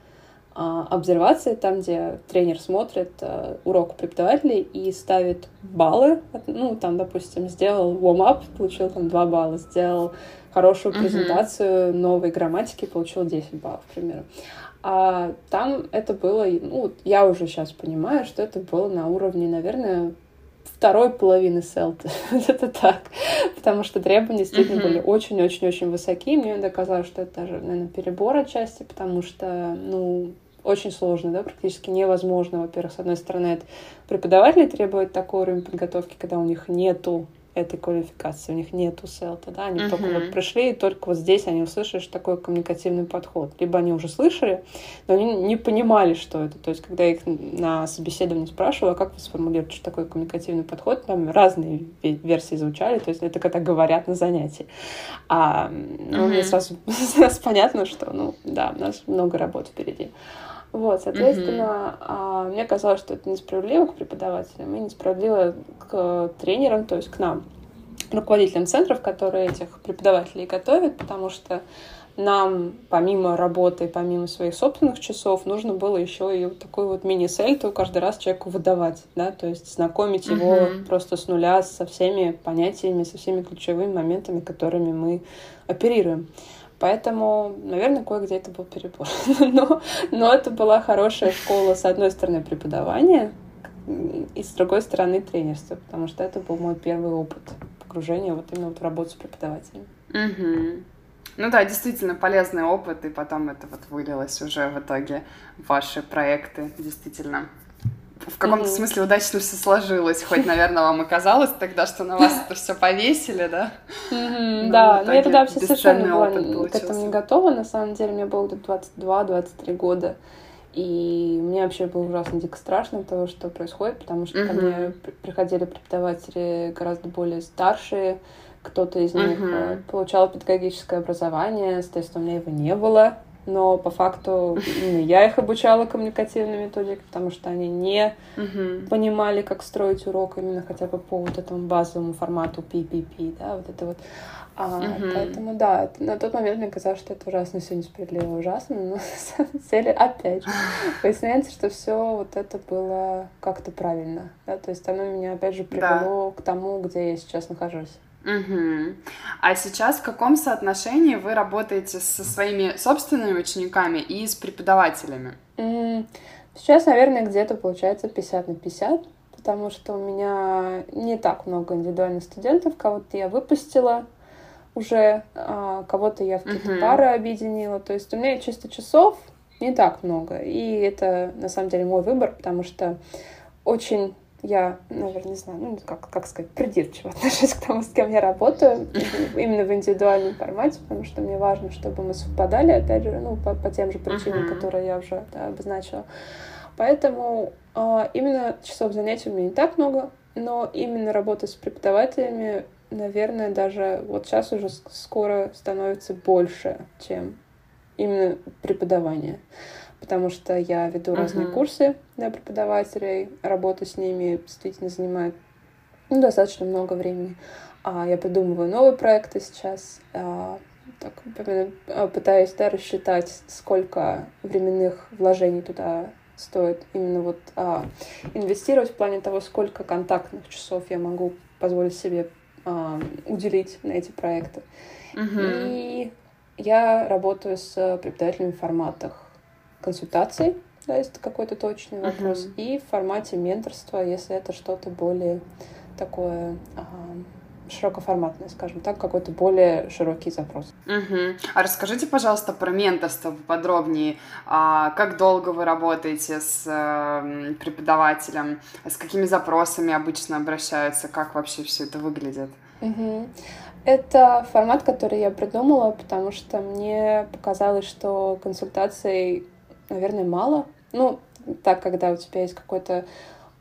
обсервации, там, где тренер смотрит а, урок преподавателей и ставит баллы. Ну, там, допустим, сделал warm-up, получил там 2 балла, сделал хорошую презентацию uh-huh. новой грамматики, получил 10 баллов, к примеру. А там это было, ну, я уже сейчас понимаю, что это было на уровне, наверное, второй половины селты. это так. Потому что требования действительно были очень-очень-очень высокие. Мне доказалось, что это даже, наверное, перебор отчасти, потому что, ну, очень сложно, да, практически невозможно. Во-первых, с одной стороны, это преподаватели требуют такой уровень подготовки, когда у них нету этой квалификации, у них нету селта, да, они uh-huh. только вот пришли, и только вот здесь они услышали, что такое коммуникативный подход. Либо они уже слышали, но они не понимали, что это. То есть, когда я их на собеседовании спрашивала, как вы сформулируете, что такое коммуникативный подход, там разные версии звучали, то есть это когда говорят на занятии. А ну, uh-huh. мне сразу, сразу понятно, что, ну, да, у нас много работы впереди. Вот, соответственно, mm-hmm. мне казалось, что это несправедливо к преподавателям и несправедливо к тренерам, то есть к нам, руководителям центров, которые этих преподавателей готовят, потому что нам, помимо работы, помимо своих собственных часов, нужно было еще и вот такой вот мини-сельту каждый раз человеку выдавать, да, то есть знакомить его uh-huh. просто с нуля со всеми понятиями, со всеми ключевыми моментами, которыми мы оперируем. Поэтому, наверное, кое-где это был перебор. но, но это была хорошая школа, с одной стороны, преподавания, и с другой стороны, тренерства, потому что это был мой первый опыт погружения вот именно вот в работу с преподавателем. Угу. Ну да, действительно полезный опыт, и потом это вот вылилось уже в итоге в ваши проекты, действительно в каком-то mm-hmm. смысле удачно все сложилось. Хоть, наверное, вам и казалось тогда, что на вас это все повесили, да? Mm-hmm, да, но я тогда вообще совершенно была к этому не готова. На самом деле, мне было где-то 22-23 года. И мне вообще было ужасно дико страшно того, что происходит, потому что mm-hmm. ко мне приходили преподаватели гораздо более старшие, кто-то из них uh-huh. получал педагогическое образование, соответственно, у меня его не было но по факту именно я их обучала коммуникативной методике, потому что они не uh-huh. понимали, как строить урок именно хотя бы по вот этому базовому формату PPP, да, вот это вот. А, uh-huh. Поэтому, да, на тот момент мне казалось, что это ужасно все несправедливо ужасно, но на самом деле, опять же, выясняется, что все вот это было как-то правильно, да, то есть оно меня, опять же, привело да. к тому, где я сейчас нахожусь. Угу. А сейчас в каком соотношении вы работаете со своими собственными учениками и с преподавателями? Сейчас, наверное, где-то получается 50 на 50, потому что у меня не так много индивидуальных студентов, кого-то я выпустила, уже, а, кого-то я в какие-то uh-huh. пары объединила. То есть у меня чисто часов не так много. И это, на самом деле, мой выбор, потому что очень я, наверное, не знаю, ну, как, как сказать, придирчиво отношусь к тому, с кем я работаю, именно в индивидуальном формате, потому что мне важно, чтобы мы совпадали, опять же, ну, по, по тем же причинам, uh-huh. которые я уже да, обозначила. Поэтому э, именно часов занятий у меня не так много, но именно работа с преподавателями, наверное, даже вот сейчас уже скоро становится больше, чем именно преподавание потому что я веду uh-huh. разные курсы для преподавателей, работа с ними действительно занимает ну, достаточно много времени. А, я придумываю новые проекты сейчас, а, так, а, пытаюсь да, рассчитать, сколько временных вложений туда стоит именно вот а, инвестировать в плане того, сколько контактных часов я могу позволить себе а, уделить на эти проекты. Uh-huh. И я работаю с преподавателями в форматах консультаций, да, если это какой-то точный вопрос, uh-huh. и в формате менторства, если это что-то более такое ага, широкоформатное, скажем так, какой-то более широкий запрос. Угу. А расскажите, пожалуйста, про менторство подробнее. А, как долго вы работаете с э, преподавателем? С какими запросами обычно обращаются? Как вообще все это выглядит? Угу. Это формат, который я придумала, потому что мне показалось, что консультаций наверное, мало. Ну, так, когда у тебя есть какой-то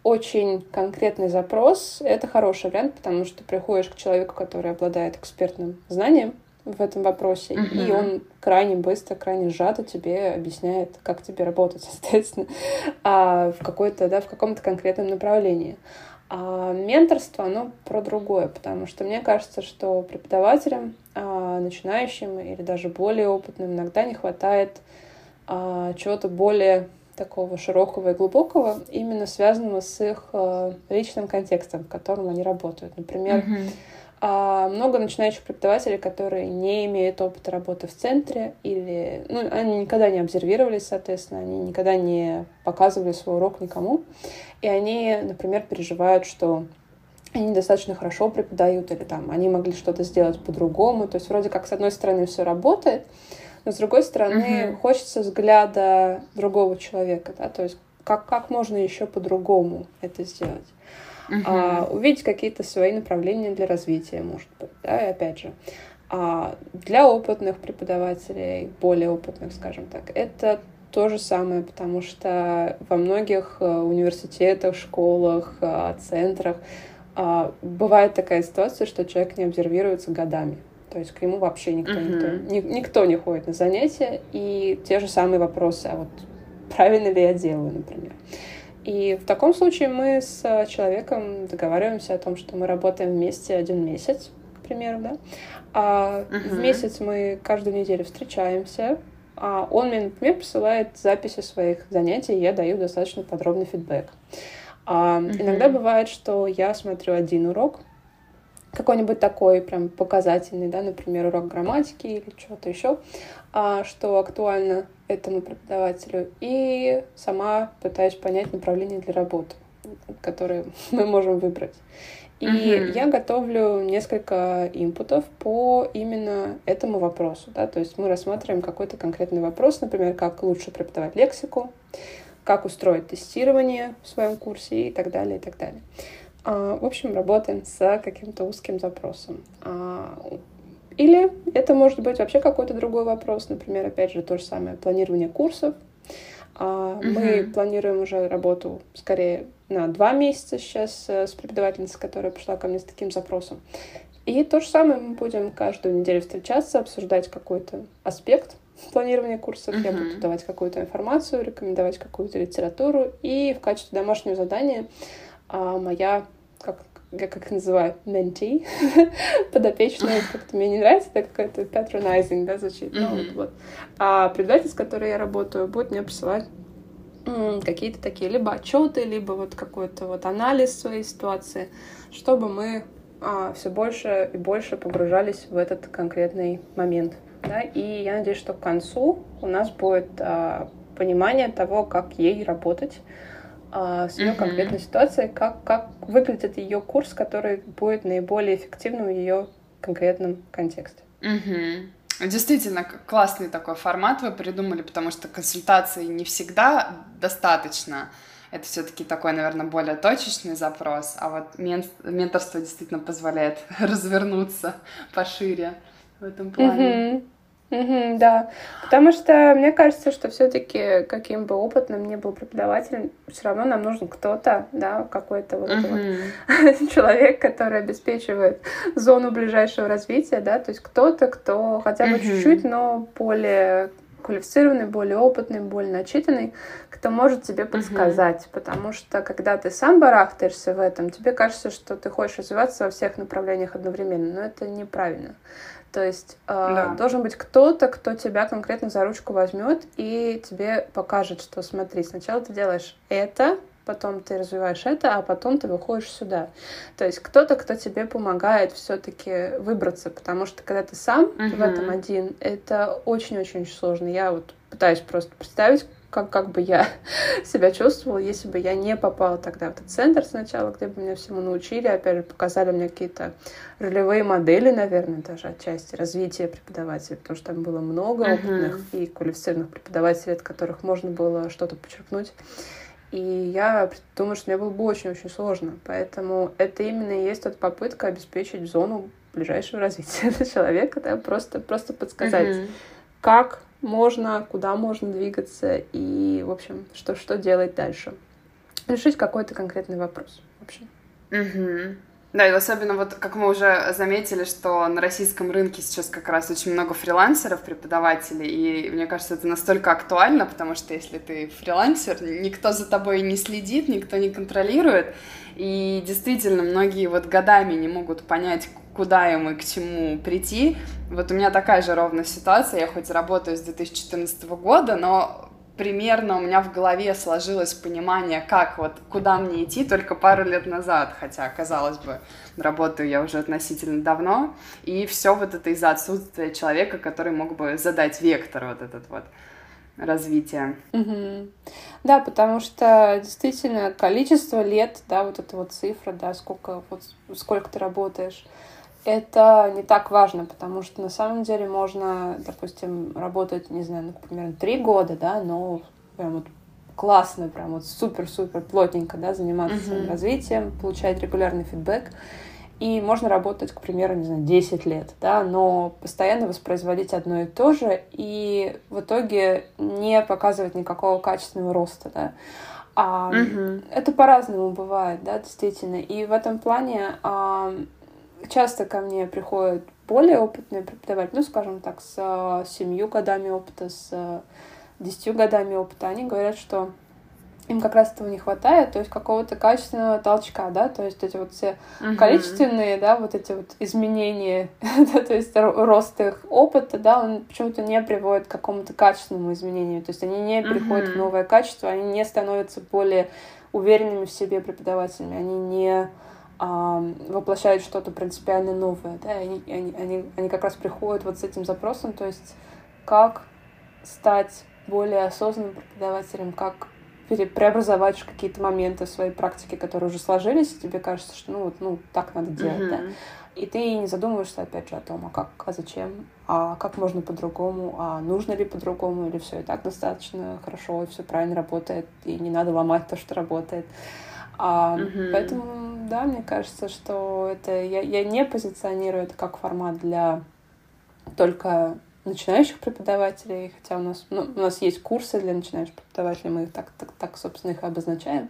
очень конкретный запрос, это хороший вариант, потому что ты приходишь к человеку, который обладает экспертным знанием в этом вопросе, uh-huh. и он крайне быстро, крайне сжато тебе объясняет, как тебе работать, соответственно, а в какой-то, да, в каком-то конкретном направлении. А менторство, оно про другое, потому что мне кажется, что преподавателям, а, начинающим или даже более опытным иногда не хватает а, чего-то более такого широкого и глубокого, именно связанного с их а, личным контекстом, в котором они работают. Например, mm-hmm. много начинающих преподавателей, которые не имеют опыта работы в центре, или ну, они никогда не обсервировались, соответственно, они никогда не показывали свой урок никому, и они, например, переживают, что они достаточно хорошо преподают, или там они могли что-то сделать по-другому. То есть вроде как с одной стороны все работает, но с другой стороны угу. хочется взгляда другого человека, да, то есть как, как можно еще по-другому это сделать. Угу. А, увидеть какие-то свои направления для развития, может быть, да, и опять же. А для опытных преподавателей, более опытных, скажем так, это то же самое, потому что во многих э, университетах, школах, э, центрах а, бывает такая ситуация, что человек не обсервируется годами. То есть к нему вообще никто, uh-huh. никто, ни, никто не ходит на занятия, и те же самые вопросы, а вот правильно ли я делаю, например. И в таком случае мы с человеком договариваемся о том, что мы работаем вместе один месяц, к примеру, да. А uh-huh. в месяц мы каждую неделю встречаемся, а он мне, например, присылает записи своих занятий, и я даю достаточно подробный фидбэк. А uh-huh. Иногда бывает, что я смотрю один урок, какой-нибудь такой прям показательный, да, например, урок грамматики или чего-то еще, а, что актуально этому преподавателю, и сама пытаюсь понять направление для работы, которое мы можем выбрать. И uh-huh. я готовлю несколько инпутов по именно этому вопросу. Да? То есть мы рассматриваем какой-то конкретный вопрос, например, как лучше преподавать лексику, как устроить тестирование в своем курсе и так далее, и так далее. А, в общем, работаем с каким-то узким запросом. А, или это может быть вообще какой-то другой вопрос, например, опять же, то же самое планирование курсов. Uh-huh. Мы планируем уже работу скорее на два месяца сейчас э, с преподавательницей, которая пришла ко мне с таким запросом. И то же самое мы будем каждую неделю встречаться, обсуждать какой-то аспект планирования курсов. Uh-huh. Я буду давать какую-то информацию, рекомендовать какую-то литературу. И в качестве домашнего задания а, моя как я как называю, менти, подопечная, как-то мне не нравится, так какой-то patronizing, да, звучит. Mm-hmm. Ну, вот, вот. А преподаватель, с которой я работаю, будет мне присылать какие-то такие либо отчеты, либо вот какой-то вот анализ своей ситуации, чтобы мы а, все больше и больше погружались в этот конкретный момент. Да? И я надеюсь, что к концу у нас будет а, понимание того, как ей работать, а, с ее uh-huh. конкретной ситуацией, как, как выглядит ее курс, который будет наиболее эффективным в ее конкретном контексте. Угу. Действительно, классный такой формат вы придумали, потому что консультации не всегда достаточно. Это все-таки такой, наверное, более точечный запрос, а вот менторство действительно позволяет развернуться пошире в этом плане. Угу. Угу, да, потому что мне кажется, что все-таки каким бы опытным ни был преподаватель, все равно нам нужен кто-то, да, какой-то вот, uh-huh. вот человек, который обеспечивает зону ближайшего развития, да, то есть кто-то, кто хотя бы uh-huh. чуть-чуть, но более квалифицированный, более опытный, более начитанный, кто может тебе подсказать. Uh-huh. Потому что когда ты сам барахтаешься в этом, тебе кажется, что ты хочешь развиваться во всех направлениях одновременно, но это неправильно. То есть э, да. должен быть кто-то, кто тебя конкретно за ручку возьмет и тебе покажет, что смотри, сначала ты делаешь это, потом ты развиваешь это, а потом ты выходишь сюда. То есть кто-то, кто тебе помогает все-таки выбраться, потому что когда ты сам uh-huh. в этом один, это очень-очень сложно. Я вот пытаюсь просто представить, как, как бы я себя чувствовала, если бы я не попала тогда в этот центр сначала, где бы меня всему научили, опять же, показали мне какие-то ролевые модели, наверное, даже отчасти развития преподавателей, потому что там было много uh-huh. опытных и квалифицированных преподавателей, от которых можно было что-то подчеркнуть. И я думаю, что мне было бы очень-очень сложно. Поэтому это именно и есть эта попытка обеспечить зону ближайшего развития человека, да, просто, просто подсказать, uh-huh. как можно, куда можно двигаться и, в общем, что, что делать дальше. Решить какой-то конкретный вопрос вообще. Угу. Да, и особенно вот, как мы уже заметили, что на российском рынке сейчас как раз очень много фрилансеров, преподавателей, и мне кажется, это настолько актуально, потому что если ты фрилансер, никто за тобой не следит, никто не контролирует, и действительно многие вот годами не могут понять, куда им и к чему прийти. Вот у меня такая же ровная ситуация, я хоть работаю с 2014 года, но примерно у меня в голове сложилось понимание, как вот, куда мне идти только пару лет назад, хотя, казалось бы, работаю я уже относительно давно, и все вот это из-за отсутствия человека, который мог бы задать вектор вот этот вот развития. Угу. Да, потому что действительно количество лет, да, вот эта вот цифра, да, сколько вот сколько ты работаешь, это не так важно, потому что на самом деле можно, допустим, работать, не знаю, например, три года, да, но прям вот классно, прям вот супер-супер плотненько, да, заниматься uh-huh. своим развитием, получать регулярный фидбэк. И можно работать, к примеру, не знаю, 10 лет, да, но постоянно воспроизводить одно и то же, и в итоге не показывать никакого качественного роста, да. А, угу. Это по-разному бывает, да, действительно. И в этом плане а, часто ко мне приходят более опытные преподаватели, ну, скажем так, с э, семью годами опыта, с э, десятью годами опыта, они говорят, что им как раз этого не хватает, то есть какого-то качественного толчка, да, то есть эти вот все uh-huh. количественные, да, вот эти вот изменения, да, то есть рост их опыта, да, он почему-то не приводит к какому-то качественному изменению, то есть они не uh-huh. приходят в новое качество, они не становятся более уверенными в себе преподавателями, они не а, воплощают что-то принципиально новое, да, они, они, они, они как раз приходят вот с этим запросом, то есть как стать более осознанным преподавателем, как преобразовать какие-то моменты в своей практике, которые уже сложились, и тебе кажется, что ну вот ну так надо делать, mm-hmm. да. И ты не задумываешься опять же о том, а как, а зачем, а как можно по-другому, а нужно ли по-другому, или все и так достаточно хорошо, и все правильно работает, и не надо ломать то, что работает. А, угу. Поэтому, да, мне кажется, что это я, я не позиционирую это как формат для только начинающих преподавателей, хотя у нас, ну, у нас есть курсы для начинающих преподавателей, мы их так, так, так собственно, их обозначаем.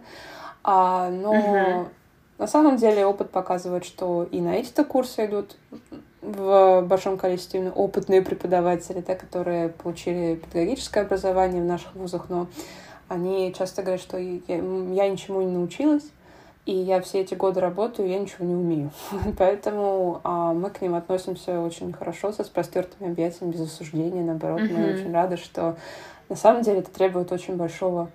А, но угу. на самом деле опыт показывает, что и на эти-то курсы идут в большом количестве именно опытные преподаватели, да, которые получили педагогическое образование в наших вузах, но они часто говорят, что я, я ничему не научилась, и я все эти годы работаю, я ничего не умею. Поэтому а, мы к ним относимся очень хорошо, со простертыми объятиями, без осуждения, наоборот. Mm-hmm. Мы очень рады, что на самом деле это требует очень большого,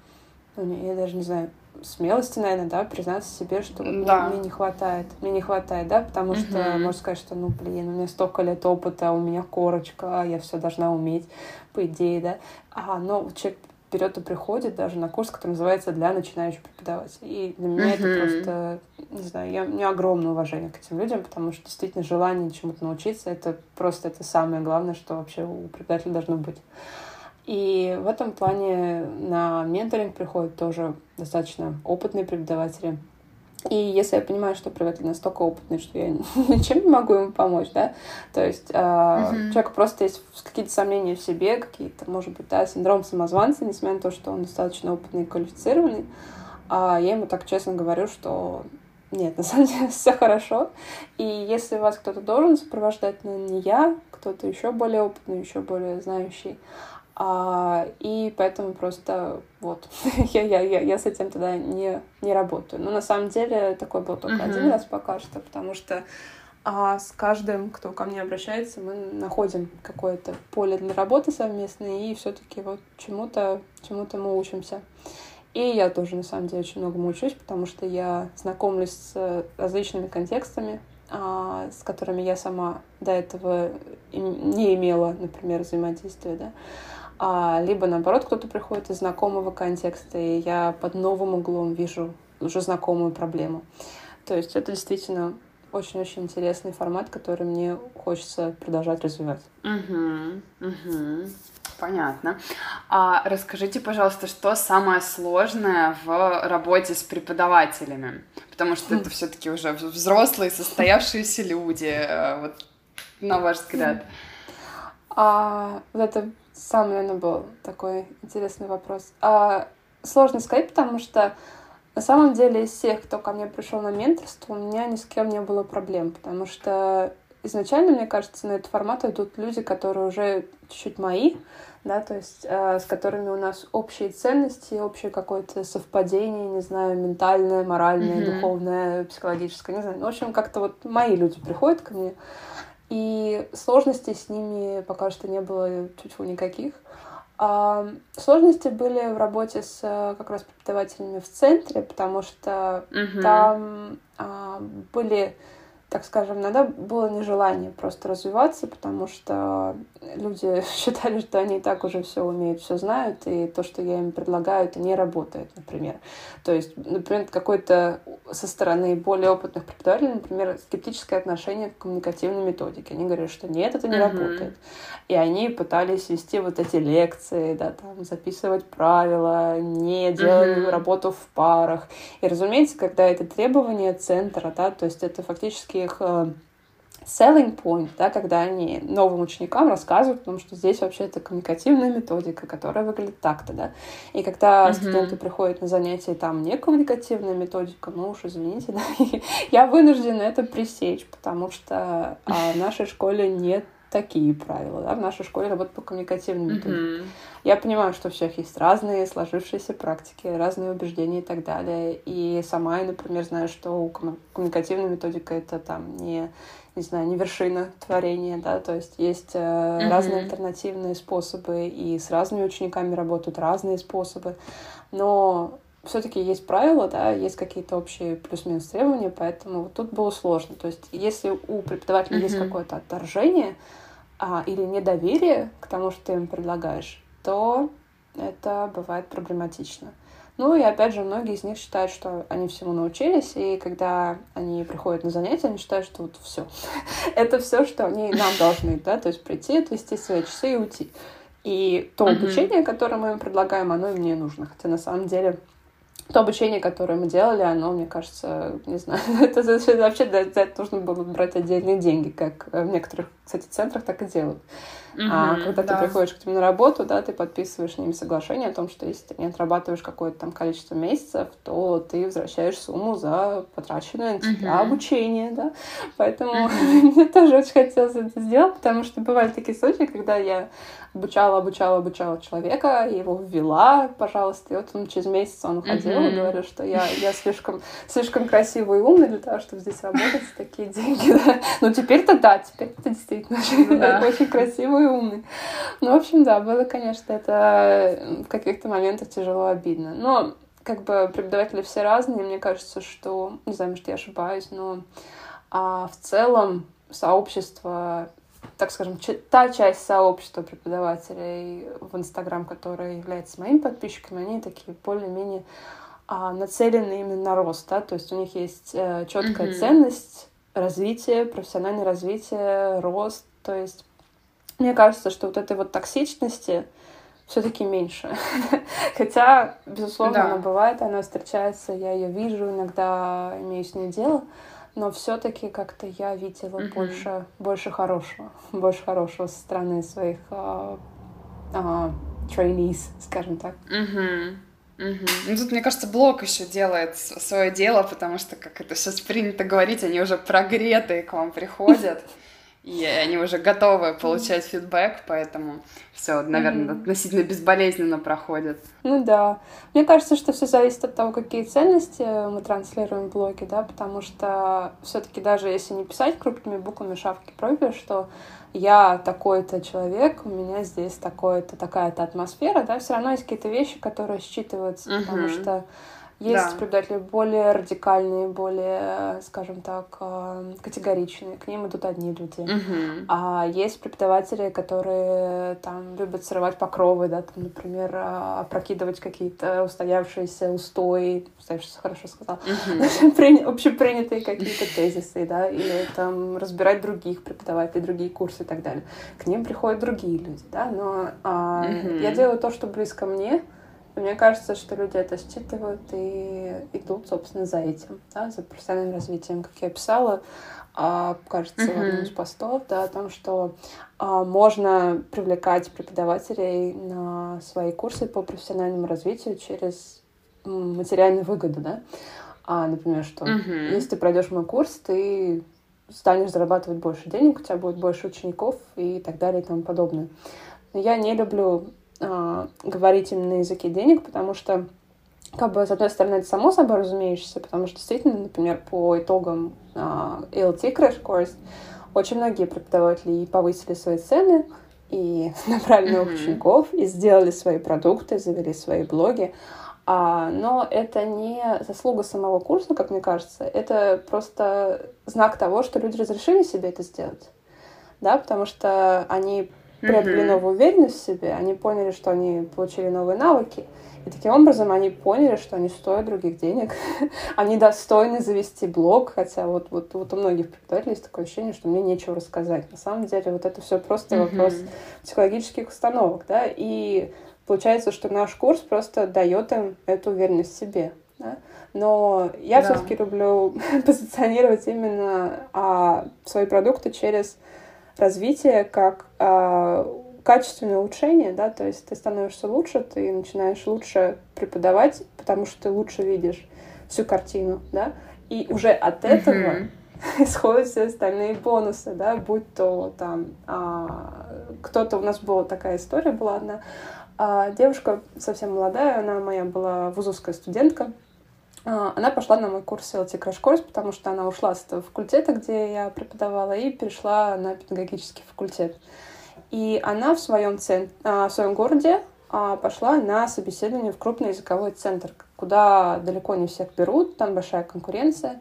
ну, я даже не знаю, смелости, наверное, да, признаться себе, что да. мне не хватает, мне не хватает, да, потому что uh-huh. можно сказать, что, ну, блин, у меня столько лет опыта, у меня корочка, я все должна уметь, по идее, да, а, но человек берет и приходит даже на курс, который называется «Для начинающих преподавателей». И для меня это просто, не знаю, я, у меня огромное уважение к этим людям, потому что действительно желание чему-то научиться — это просто это самое главное, что вообще у преподавателя должно быть. И в этом плане на менторинг приходят тоже достаточно опытные преподаватели — и если я понимаю, что преподаватель настолько опытный, что я ничем не могу ему помочь, да, то есть э, uh-huh. у человека просто есть какие-то сомнения в себе, какие-то, может быть, да, синдром самозванца, несмотря на то, что он достаточно опытный и квалифицированный, а я ему так честно говорю, что нет, на самом деле все хорошо. И если вас кто-то должен сопровождать, но не я, кто-то еще более опытный, еще более знающий, а, и поэтому просто вот я, я, я, я с этим тогда не, не работаю. Но на самом деле такой был только uh-huh. один раз пока что, потому что а с каждым, кто ко мне обращается, мы находим какое-то поле для работы совместное, и все-таки вот чему-то чему-то мы учимся. И я тоже, на самом деле, очень многому учусь, потому что я знакомлюсь с различными контекстами, а, с которыми я сама до этого не имела, например, взаимодействия, да либо наоборот кто-то приходит из знакомого контекста, и я под новым углом вижу уже знакомую проблему. То есть это действительно очень-очень интересный формат, который мне хочется продолжать развивать. Угу, угу. Понятно. А расскажите, пожалуйста, что самое сложное в работе с преподавателями? Потому что это все-таки уже взрослые, состоявшиеся люди. Э, вот на ваш взгляд. А, это сам, наверное, был такой интересный вопрос. А, сложно сказать, потому что на самом деле из всех, кто ко мне пришел на менторство, у меня ни с кем не было проблем, потому что изначально, мне кажется, на этот формат идут люди, которые уже чуть-чуть мои, да, то есть э, с которыми у нас общие ценности, общее какое-то совпадение, не знаю, ментальное, моральное, mm-hmm. духовное, психологическое, не знаю. В общем, как-то вот мои люди приходят ко мне, и сложностей с ними пока что не было чуть-чуть никаких. А сложности были в работе с как раз преподавателями в центре, потому что uh-huh. там а, были так скажем, иногда было нежелание просто развиваться, потому что люди считали, что они и так уже все умеют, все знают, и то, что я им предлагаю, это не работает, например. То есть, например, какой-то со стороны более опытных преподавателей, например, скептическое отношение к коммуникативной методике. Они говорят, что нет, это не uh-huh. работает. И они пытались вести вот эти лекции, да, там, записывать правила, не делать uh-huh. работу в парах. И, разумеется, когда это требование центра, да, то есть это фактически их э, selling point, да, когда они новым ученикам рассказывают о том, что здесь вообще это коммуникативная методика, которая выглядит так-то, да. И когда uh-huh. студенты приходят на занятия, там не коммуникативная методика, ну уж извините, да, я вынуждена это пресечь, потому что а, в нашей школе нет такие правила, да, в нашей школе работают по коммуникативным методикам. Mm-hmm. Я понимаю, что у всех есть разные сложившиеся практики, разные убеждения и так далее. И сама я, например, знаю, что коммуникативная методика — это там не, не знаю, не вершина творения, да, то есть есть mm-hmm. разные альтернативные способы, и с разными учениками работают разные способы. Но все-таки есть правила, да, есть какие-то общие плюс-минус требования, поэтому вот тут было сложно. То есть, если у преподавателя mm-hmm. есть какое-то отторжение, а, или недоверие к тому, что ты им предлагаешь, то это бывает проблематично. Ну и опять же, многие из них считают, что они всему научились, и когда они приходят на занятия, они считают, что вот все. это все, что они нам должны, да, то есть прийти, отвести свои часы и уйти. И то обучение, которое мы им предлагаем, оно им не нужно. Хотя на самом деле то обучение, которое мы делали, оно, мне кажется, не знаю, это вообще за это нужно было брать отдельные деньги, как в некоторых, кстати, центрах так и делают. Mm-hmm, а когда да. ты приходишь к ним на работу, да, ты подписываешь с ними соглашение о том, что если ты не отрабатываешь какое-то там количество месяцев, то ты возвращаешь сумму за потраченное на тебя mm-hmm. обучение, да. Поэтому mm-hmm. мне тоже очень хотелось это сделать, потому что бывали такие случаи, когда я обучала, обучала, обучала человека, его ввела, пожалуйста, и вот он через месяц он уходил mm-hmm. и говорил, что я, я слишком, слишком красивый и умный для того, чтобы здесь работать за такие деньги. Да. Ну, теперь-то да, теперь это действительно ну очень красивый и умный. Ну, в общем, да, было, конечно, это в каких-то моментах тяжело обидно. Но как бы преподаватели все разные, мне кажется, что, не знаю, может, я ошибаюсь, но а, в целом сообщество так скажем, та часть сообщества преподавателей в Инстаграм, которая является моими подписчиками, они такие более-менее а, нацелены именно на рост, да, то есть у них есть э, четкая mm-hmm. ценность развитие, профессиональное развитие, рост, то есть мне кажется, что вот этой вот токсичности все-таки меньше. Хотя, безусловно, да. она бывает, она встречается, я ее вижу, иногда имею с ней дело, но все-таки как-то я видела mm-hmm. больше, больше хорошего, больше хорошего со стороны своих uh, uh, trainees, скажем так. Mm-hmm. Угу. Ну тут, мне кажется, блог еще делает свое дело, потому что, как это сейчас принято говорить, они уже прогретые к вам приходят, и они уже готовы получать фидбэк, поэтому все, наверное, mm-hmm. относительно безболезненно проходит. Ну да. Мне кажется, что все зависит от того, какие ценности мы транслируем в блоге, да, потому что все-таки даже если не писать крупными буквами шапки профиля, что я такой-то человек, у меня здесь такое-то, такая-то атмосфера, да, все равно есть какие-то вещи, которые считываются, uh-huh. потому что есть да. преподаватели более радикальные, более, скажем так, э, категоричные. К ним идут одни люди. Угу. А есть преподаватели, которые там любят срывать покровы, да, там, например, э, опрокидывать какие-то устоявшиеся устои, устоявшиеся, хорошо сказал, угу. общепринятые какие-то тезисы, да, или там разбирать других преподавателей, другие курсы и так далее. К ним приходят другие люди, да, но а, угу. я делаю то, что близко мне, мне кажется, что люди это считывают и идут, собственно, за этим, да, за профессиональным развитием, как я писала, а, кажется, mm-hmm. в одном из постов, да, о том, что а, можно привлекать преподавателей на свои курсы по профессиональному развитию через материальную выгоду, да. А, например, что mm-hmm. если ты пройдешь мой курс, ты станешь зарабатывать больше денег, у тебя будет больше учеников и так далее и тому подобное. Но я не люблю э, говорить именно на языке денег, потому что, как бы, с одной стороны, это само собой разумеющееся, потому что действительно, например, по итогам э, ELT Crash Course очень многие преподаватели повысили свои цены, и набрали новых mm-hmm. учеников, и сделали свои продукты, завели свои блоги. А, но это не заслуга самого курса, как мне кажется, это просто знак того, что люди разрешили себе это сделать. Да, потому что они приобрели mm-hmm. новую уверенность в себе, они поняли, что они получили новые навыки, и таким образом они поняли, что они стоят других денег, они достойны завести блог, хотя вот, вот, вот у многих преподавателей есть такое ощущение, что мне нечего рассказать. На самом деле вот это все просто mm-hmm. вопрос психологических установок, да, и получается, что наш курс просто дает им эту уверенность в себе. Да? Но я да. все-таки люблю позиционировать именно а, свои продукты через развитие как э, качественное улучшение, да, то есть ты становишься лучше, ты начинаешь лучше преподавать, потому что ты лучше видишь всю картину, да, и уже от этого mm-hmm. исходят все остальные бонусы, да, будь то там а, кто-то у нас была такая история была одна, а, девушка совсем молодая, она моя была вузовская студентка, а, она пошла на мой курс LT Crash Course, потому что она ушла с этого факультета, где я преподавала, и перешла на педагогический факультет. И она в своем, цен... А, в своем городе а, пошла на собеседование в крупный языковой центр, куда далеко не всех берут, там большая конкуренция.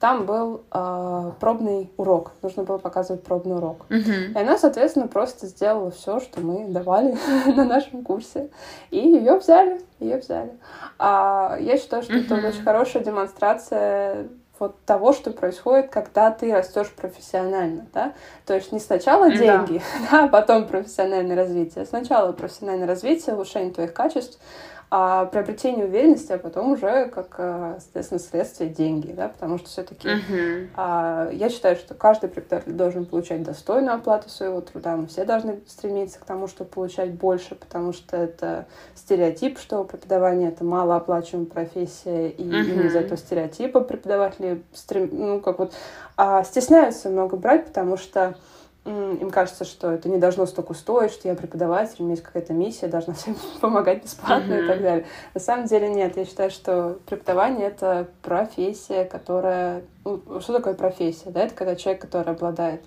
Там был э, пробный урок. Нужно было показывать пробный урок. Uh-huh. И она, соответственно, просто сделала все, что мы давали на нашем курсе. И ее взяли. Ее взяли. А, я считаю, что uh-huh. это очень хорошая демонстрация вот того, что происходит, когда ты растешь профессионально, да, то есть не сначала деньги, да. да, а потом профессиональное развитие, сначала профессиональное развитие, улучшение твоих качеств, а приобретение уверенности, а потом уже как, э, соответственно, следствие деньги, да, потому что все-таки uh-huh. а, я считаю, что каждый преподаватель должен получать достойную оплату своего труда, мы все должны стремиться к тому, чтобы получать больше, потому что это стереотип, что преподавание это малооплачиваемая профессия, и uh-huh. именно из-за этого стереотипа преподаватели стрем... ну, как вот, а, стесняются много брать, потому что им кажется, что это не должно столько стоить, что я преподаватель, у меня есть какая-то миссия, должна всем помогать бесплатно mm-hmm. и так далее. На самом деле нет. Я считаю, что преподавание — это профессия, которая... Ну, что такое профессия? Да? Это когда человек, который обладает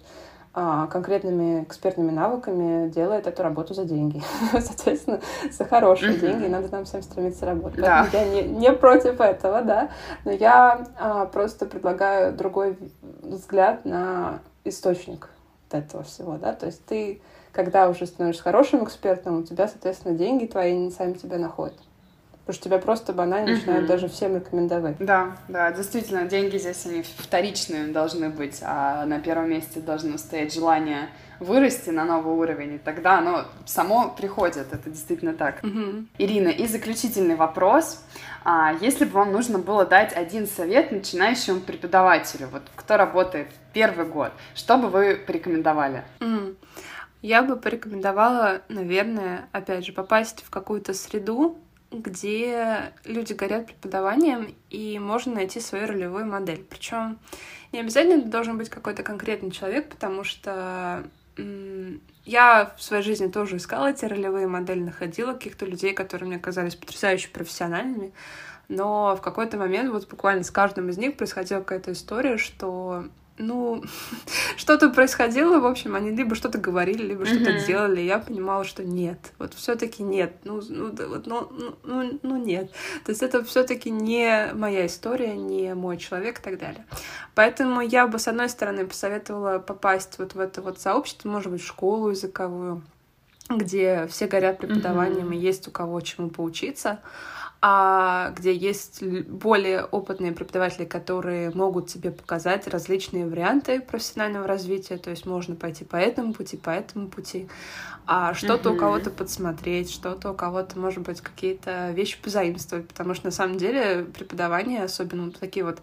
а, конкретными экспертными навыками, делает эту работу за деньги. Соответственно, за хорошие mm-hmm. деньги, надо нам всем стремиться работать. Да. Я не, не против этого, да, но я а, просто предлагаю другой взгляд на источник этого всего, да, то есть ты, когда уже становишься хорошим экспертом, у тебя, соответственно, деньги твои сами тебя находят. Потому что тебя просто банально начинают даже всем рекомендовать. Да, да, действительно, деньги здесь, они вторичные должны быть, а на первом месте должно стоять желание вырасти на новый уровень, и тогда оно само приходит, это действительно так. Угу. Ирина, и заключительный вопрос. А, если бы вам нужно было дать один совет начинающему преподавателю, вот кто работает первый год, что бы вы порекомендовали? Mm. Я бы порекомендовала, наверное, опять же, попасть в какую-то среду, где люди горят преподаванием, и можно найти свою ролевую модель. Причем не обязательно это должен быть какой-то конкретный человек, потому что я в своей жизни тоже искала эти ролевые модели, находила каких-то людей, которые мне казались потрясающе профессиональными, но в какой-то момент вот буквально с каждым из них происходила какая-то история, что ну, что-то происходило, в общем, они либо что-то говорили, либо что-то mm-hmm. делали, и я понимала, что нет, вот все-таки нет, ну, ну, вот, ну, ну, ну, ну нет, то есть это все-таки не моя история, не мой человек и так далее. Поэтому я бы, с одной стороны, посоветовала попасть вот в это вот сообщество, может быть, в школу языковую, где все горят преподаванием, mm-hmm. и есть у кого чему поучиться, а где есть более опытные преподаватели, которые могут тебе показать различные варианты профессионального развития, то есть можно пойти по этому пути, по этому пути, а что-то mm-hmm. у кого-то подсмотреть, что-то у кого-то, может быть, какие-то вещи позаимствовать, потому что на самом деле преподавание, особенно вот такие вот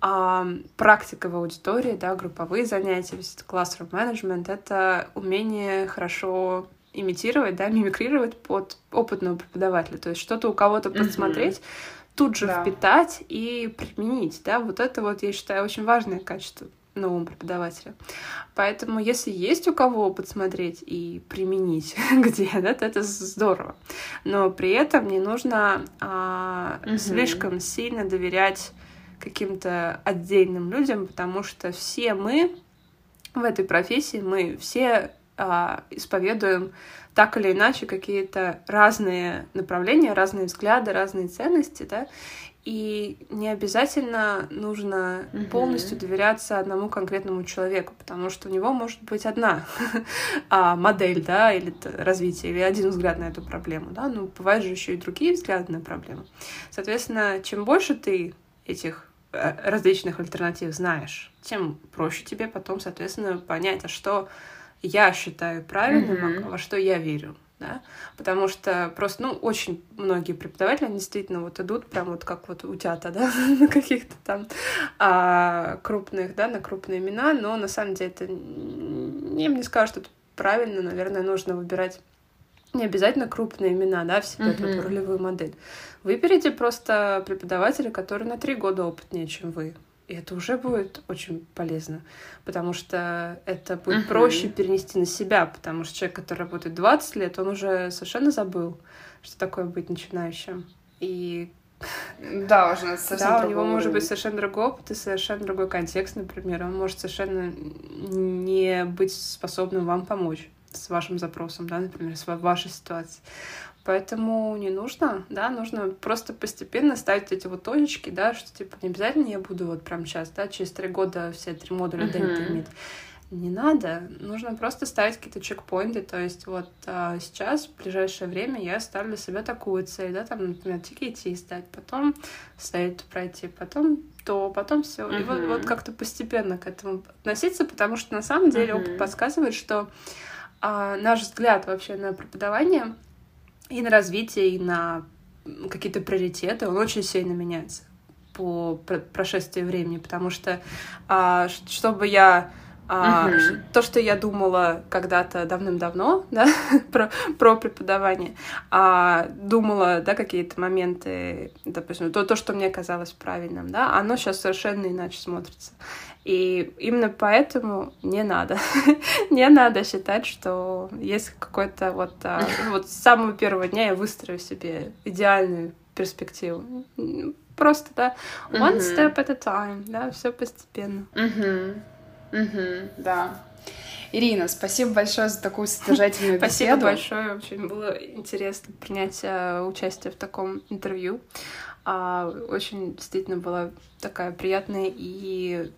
а, практика в аудитории, да, групповые занятия, classroom management, это умение хорошо имитировать, да, мимикрировать под опытного преподавателя. То есть что-то у кого-то подсмотреть, mm-hmm. тут же да. впитать и применить, да. Вот это вот, я считаю, очень важное качество новому преподавателю. Поэтому, если есть у кого подсмотреть и применить где, да, то это здорово. Но при этом не нужно а, угу. слишком сильно доверять каким-то отдельным людям, потому что все мы в этой профессии, мы все а, исповедуем так или иначе какие-то разные направления, разные взгляды, разные ценности, да, и не обязательно нужно угу. полностью доверяться одному конкретному человеку, потому что у него может быть одна а, модель, да, или развитие, или один взгляд на эту проблему, да, ну, бывают же еще и другие взгляды на проблему. Соответственно, чем больше ты этих э, различных альтернатив знаешь, тем проще тебе потом, соответственно, понять, а что я считаю правильным, mm-hmm. во что я верю. Да? Потому что просто, ну, очень многие преподаватели, они действительно вот идут прям вот как вот утята, да, на каких-то там а, крупных, да, на крупные имена, но на самом деле это, я не скажу, что это правильно, наверное, нужно выбирать не обязательно крупные имена, да, в себе uh-huh. эту ролевую модель. Выберите просто преподавателя, который на три года опытнее, чем вы. И это уже будет очень полезно, потому что это будет uh-huh. проще перенести на себя, потому что человек, который работает 20 лет, он уже совершенно забыл, что такое быть начинающим. И да, уже совершенно Да, у него уровень. может быть совершенно другой опыт и совершенно другой контекст, например. Он может совершенно не быть способным вам помочь с вашим запросом, да, например, с вашей ситуацией. Поэтому не нужно, да, нужно просто постепенно ставить эти вот точечки, да, что типа не обязательно я буду вот прям сейчас, да, через три года все три модуля. Delta иметь. Не надо, нужно просто ставить какие-то чекпоинты, то есть вот а, сейчас, в ближайшее время, я ставлю себе такую цель, да, там, например, TKT сдать, потом стоит пройти, потом то, потом все. Uh-huh. И вот, вот как-то постепенно к этому относиться, потому что на самом деле uh-huh. опыт подсказывает, что а, наш взгляд вообще на преподавание — и на развитие, и на какие-то приоритеты, он очень сильно меняется по прошествии времени, потому что а, чтобы я а, uh то, что я думала когда-то давным-давно, да, про, про преподавание, а, думала, да, какие-то моменты, допустим, то, то, что мне казалось правильным, да, оно сейчас совершенно иначе смотрится. И именно поэтому не надо. не надо считать, что есть какой-то вот... А, вот с самого первого дня я выстрою себе идеальную перспективу. Просто, да, one uh-huh. step at a time, да, все постепенно. Uh-huh. Uh-huh. Да. Ирина, спасибо большое за такую содержательную беседу. Спасибо большое, очень было интересно принять uh, участие в таком интервью. Uh, очень действительно была такая приятная и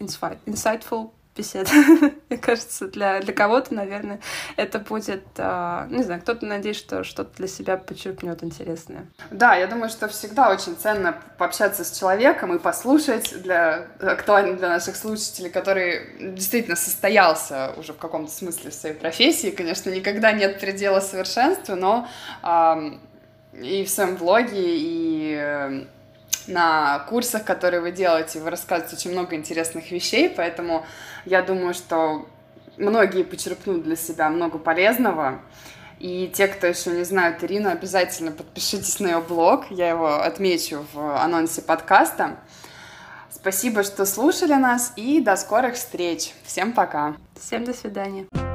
insightful бесед. Мне кажется, для, для кого-то, наверное, это будет, э, не знаю, кто-то надеется, что что-то для себя подчеркнет интересное. Да, я думаю, что всегда очень ценно пообщаться с человеком и послушать для актуально для наших слушателей, который действительно состоялся уже в каком-то смысле в своей профессии. Конечно, никогда нет предела совершенству, но э, и в своем блоге, и на курсах, которые вы делаете, вы рассказываете очень много интересных вещей, поэтому я думаю, что многие почерпнут для себя много полезного. И те, кто еще не знают Ирину, обязательно подпишитесь на ее блог. Я его отмечу в анонсе подкаста. Спасибо, что слушали нас, и до скорых встреч. Всем пока. Всем до свидания.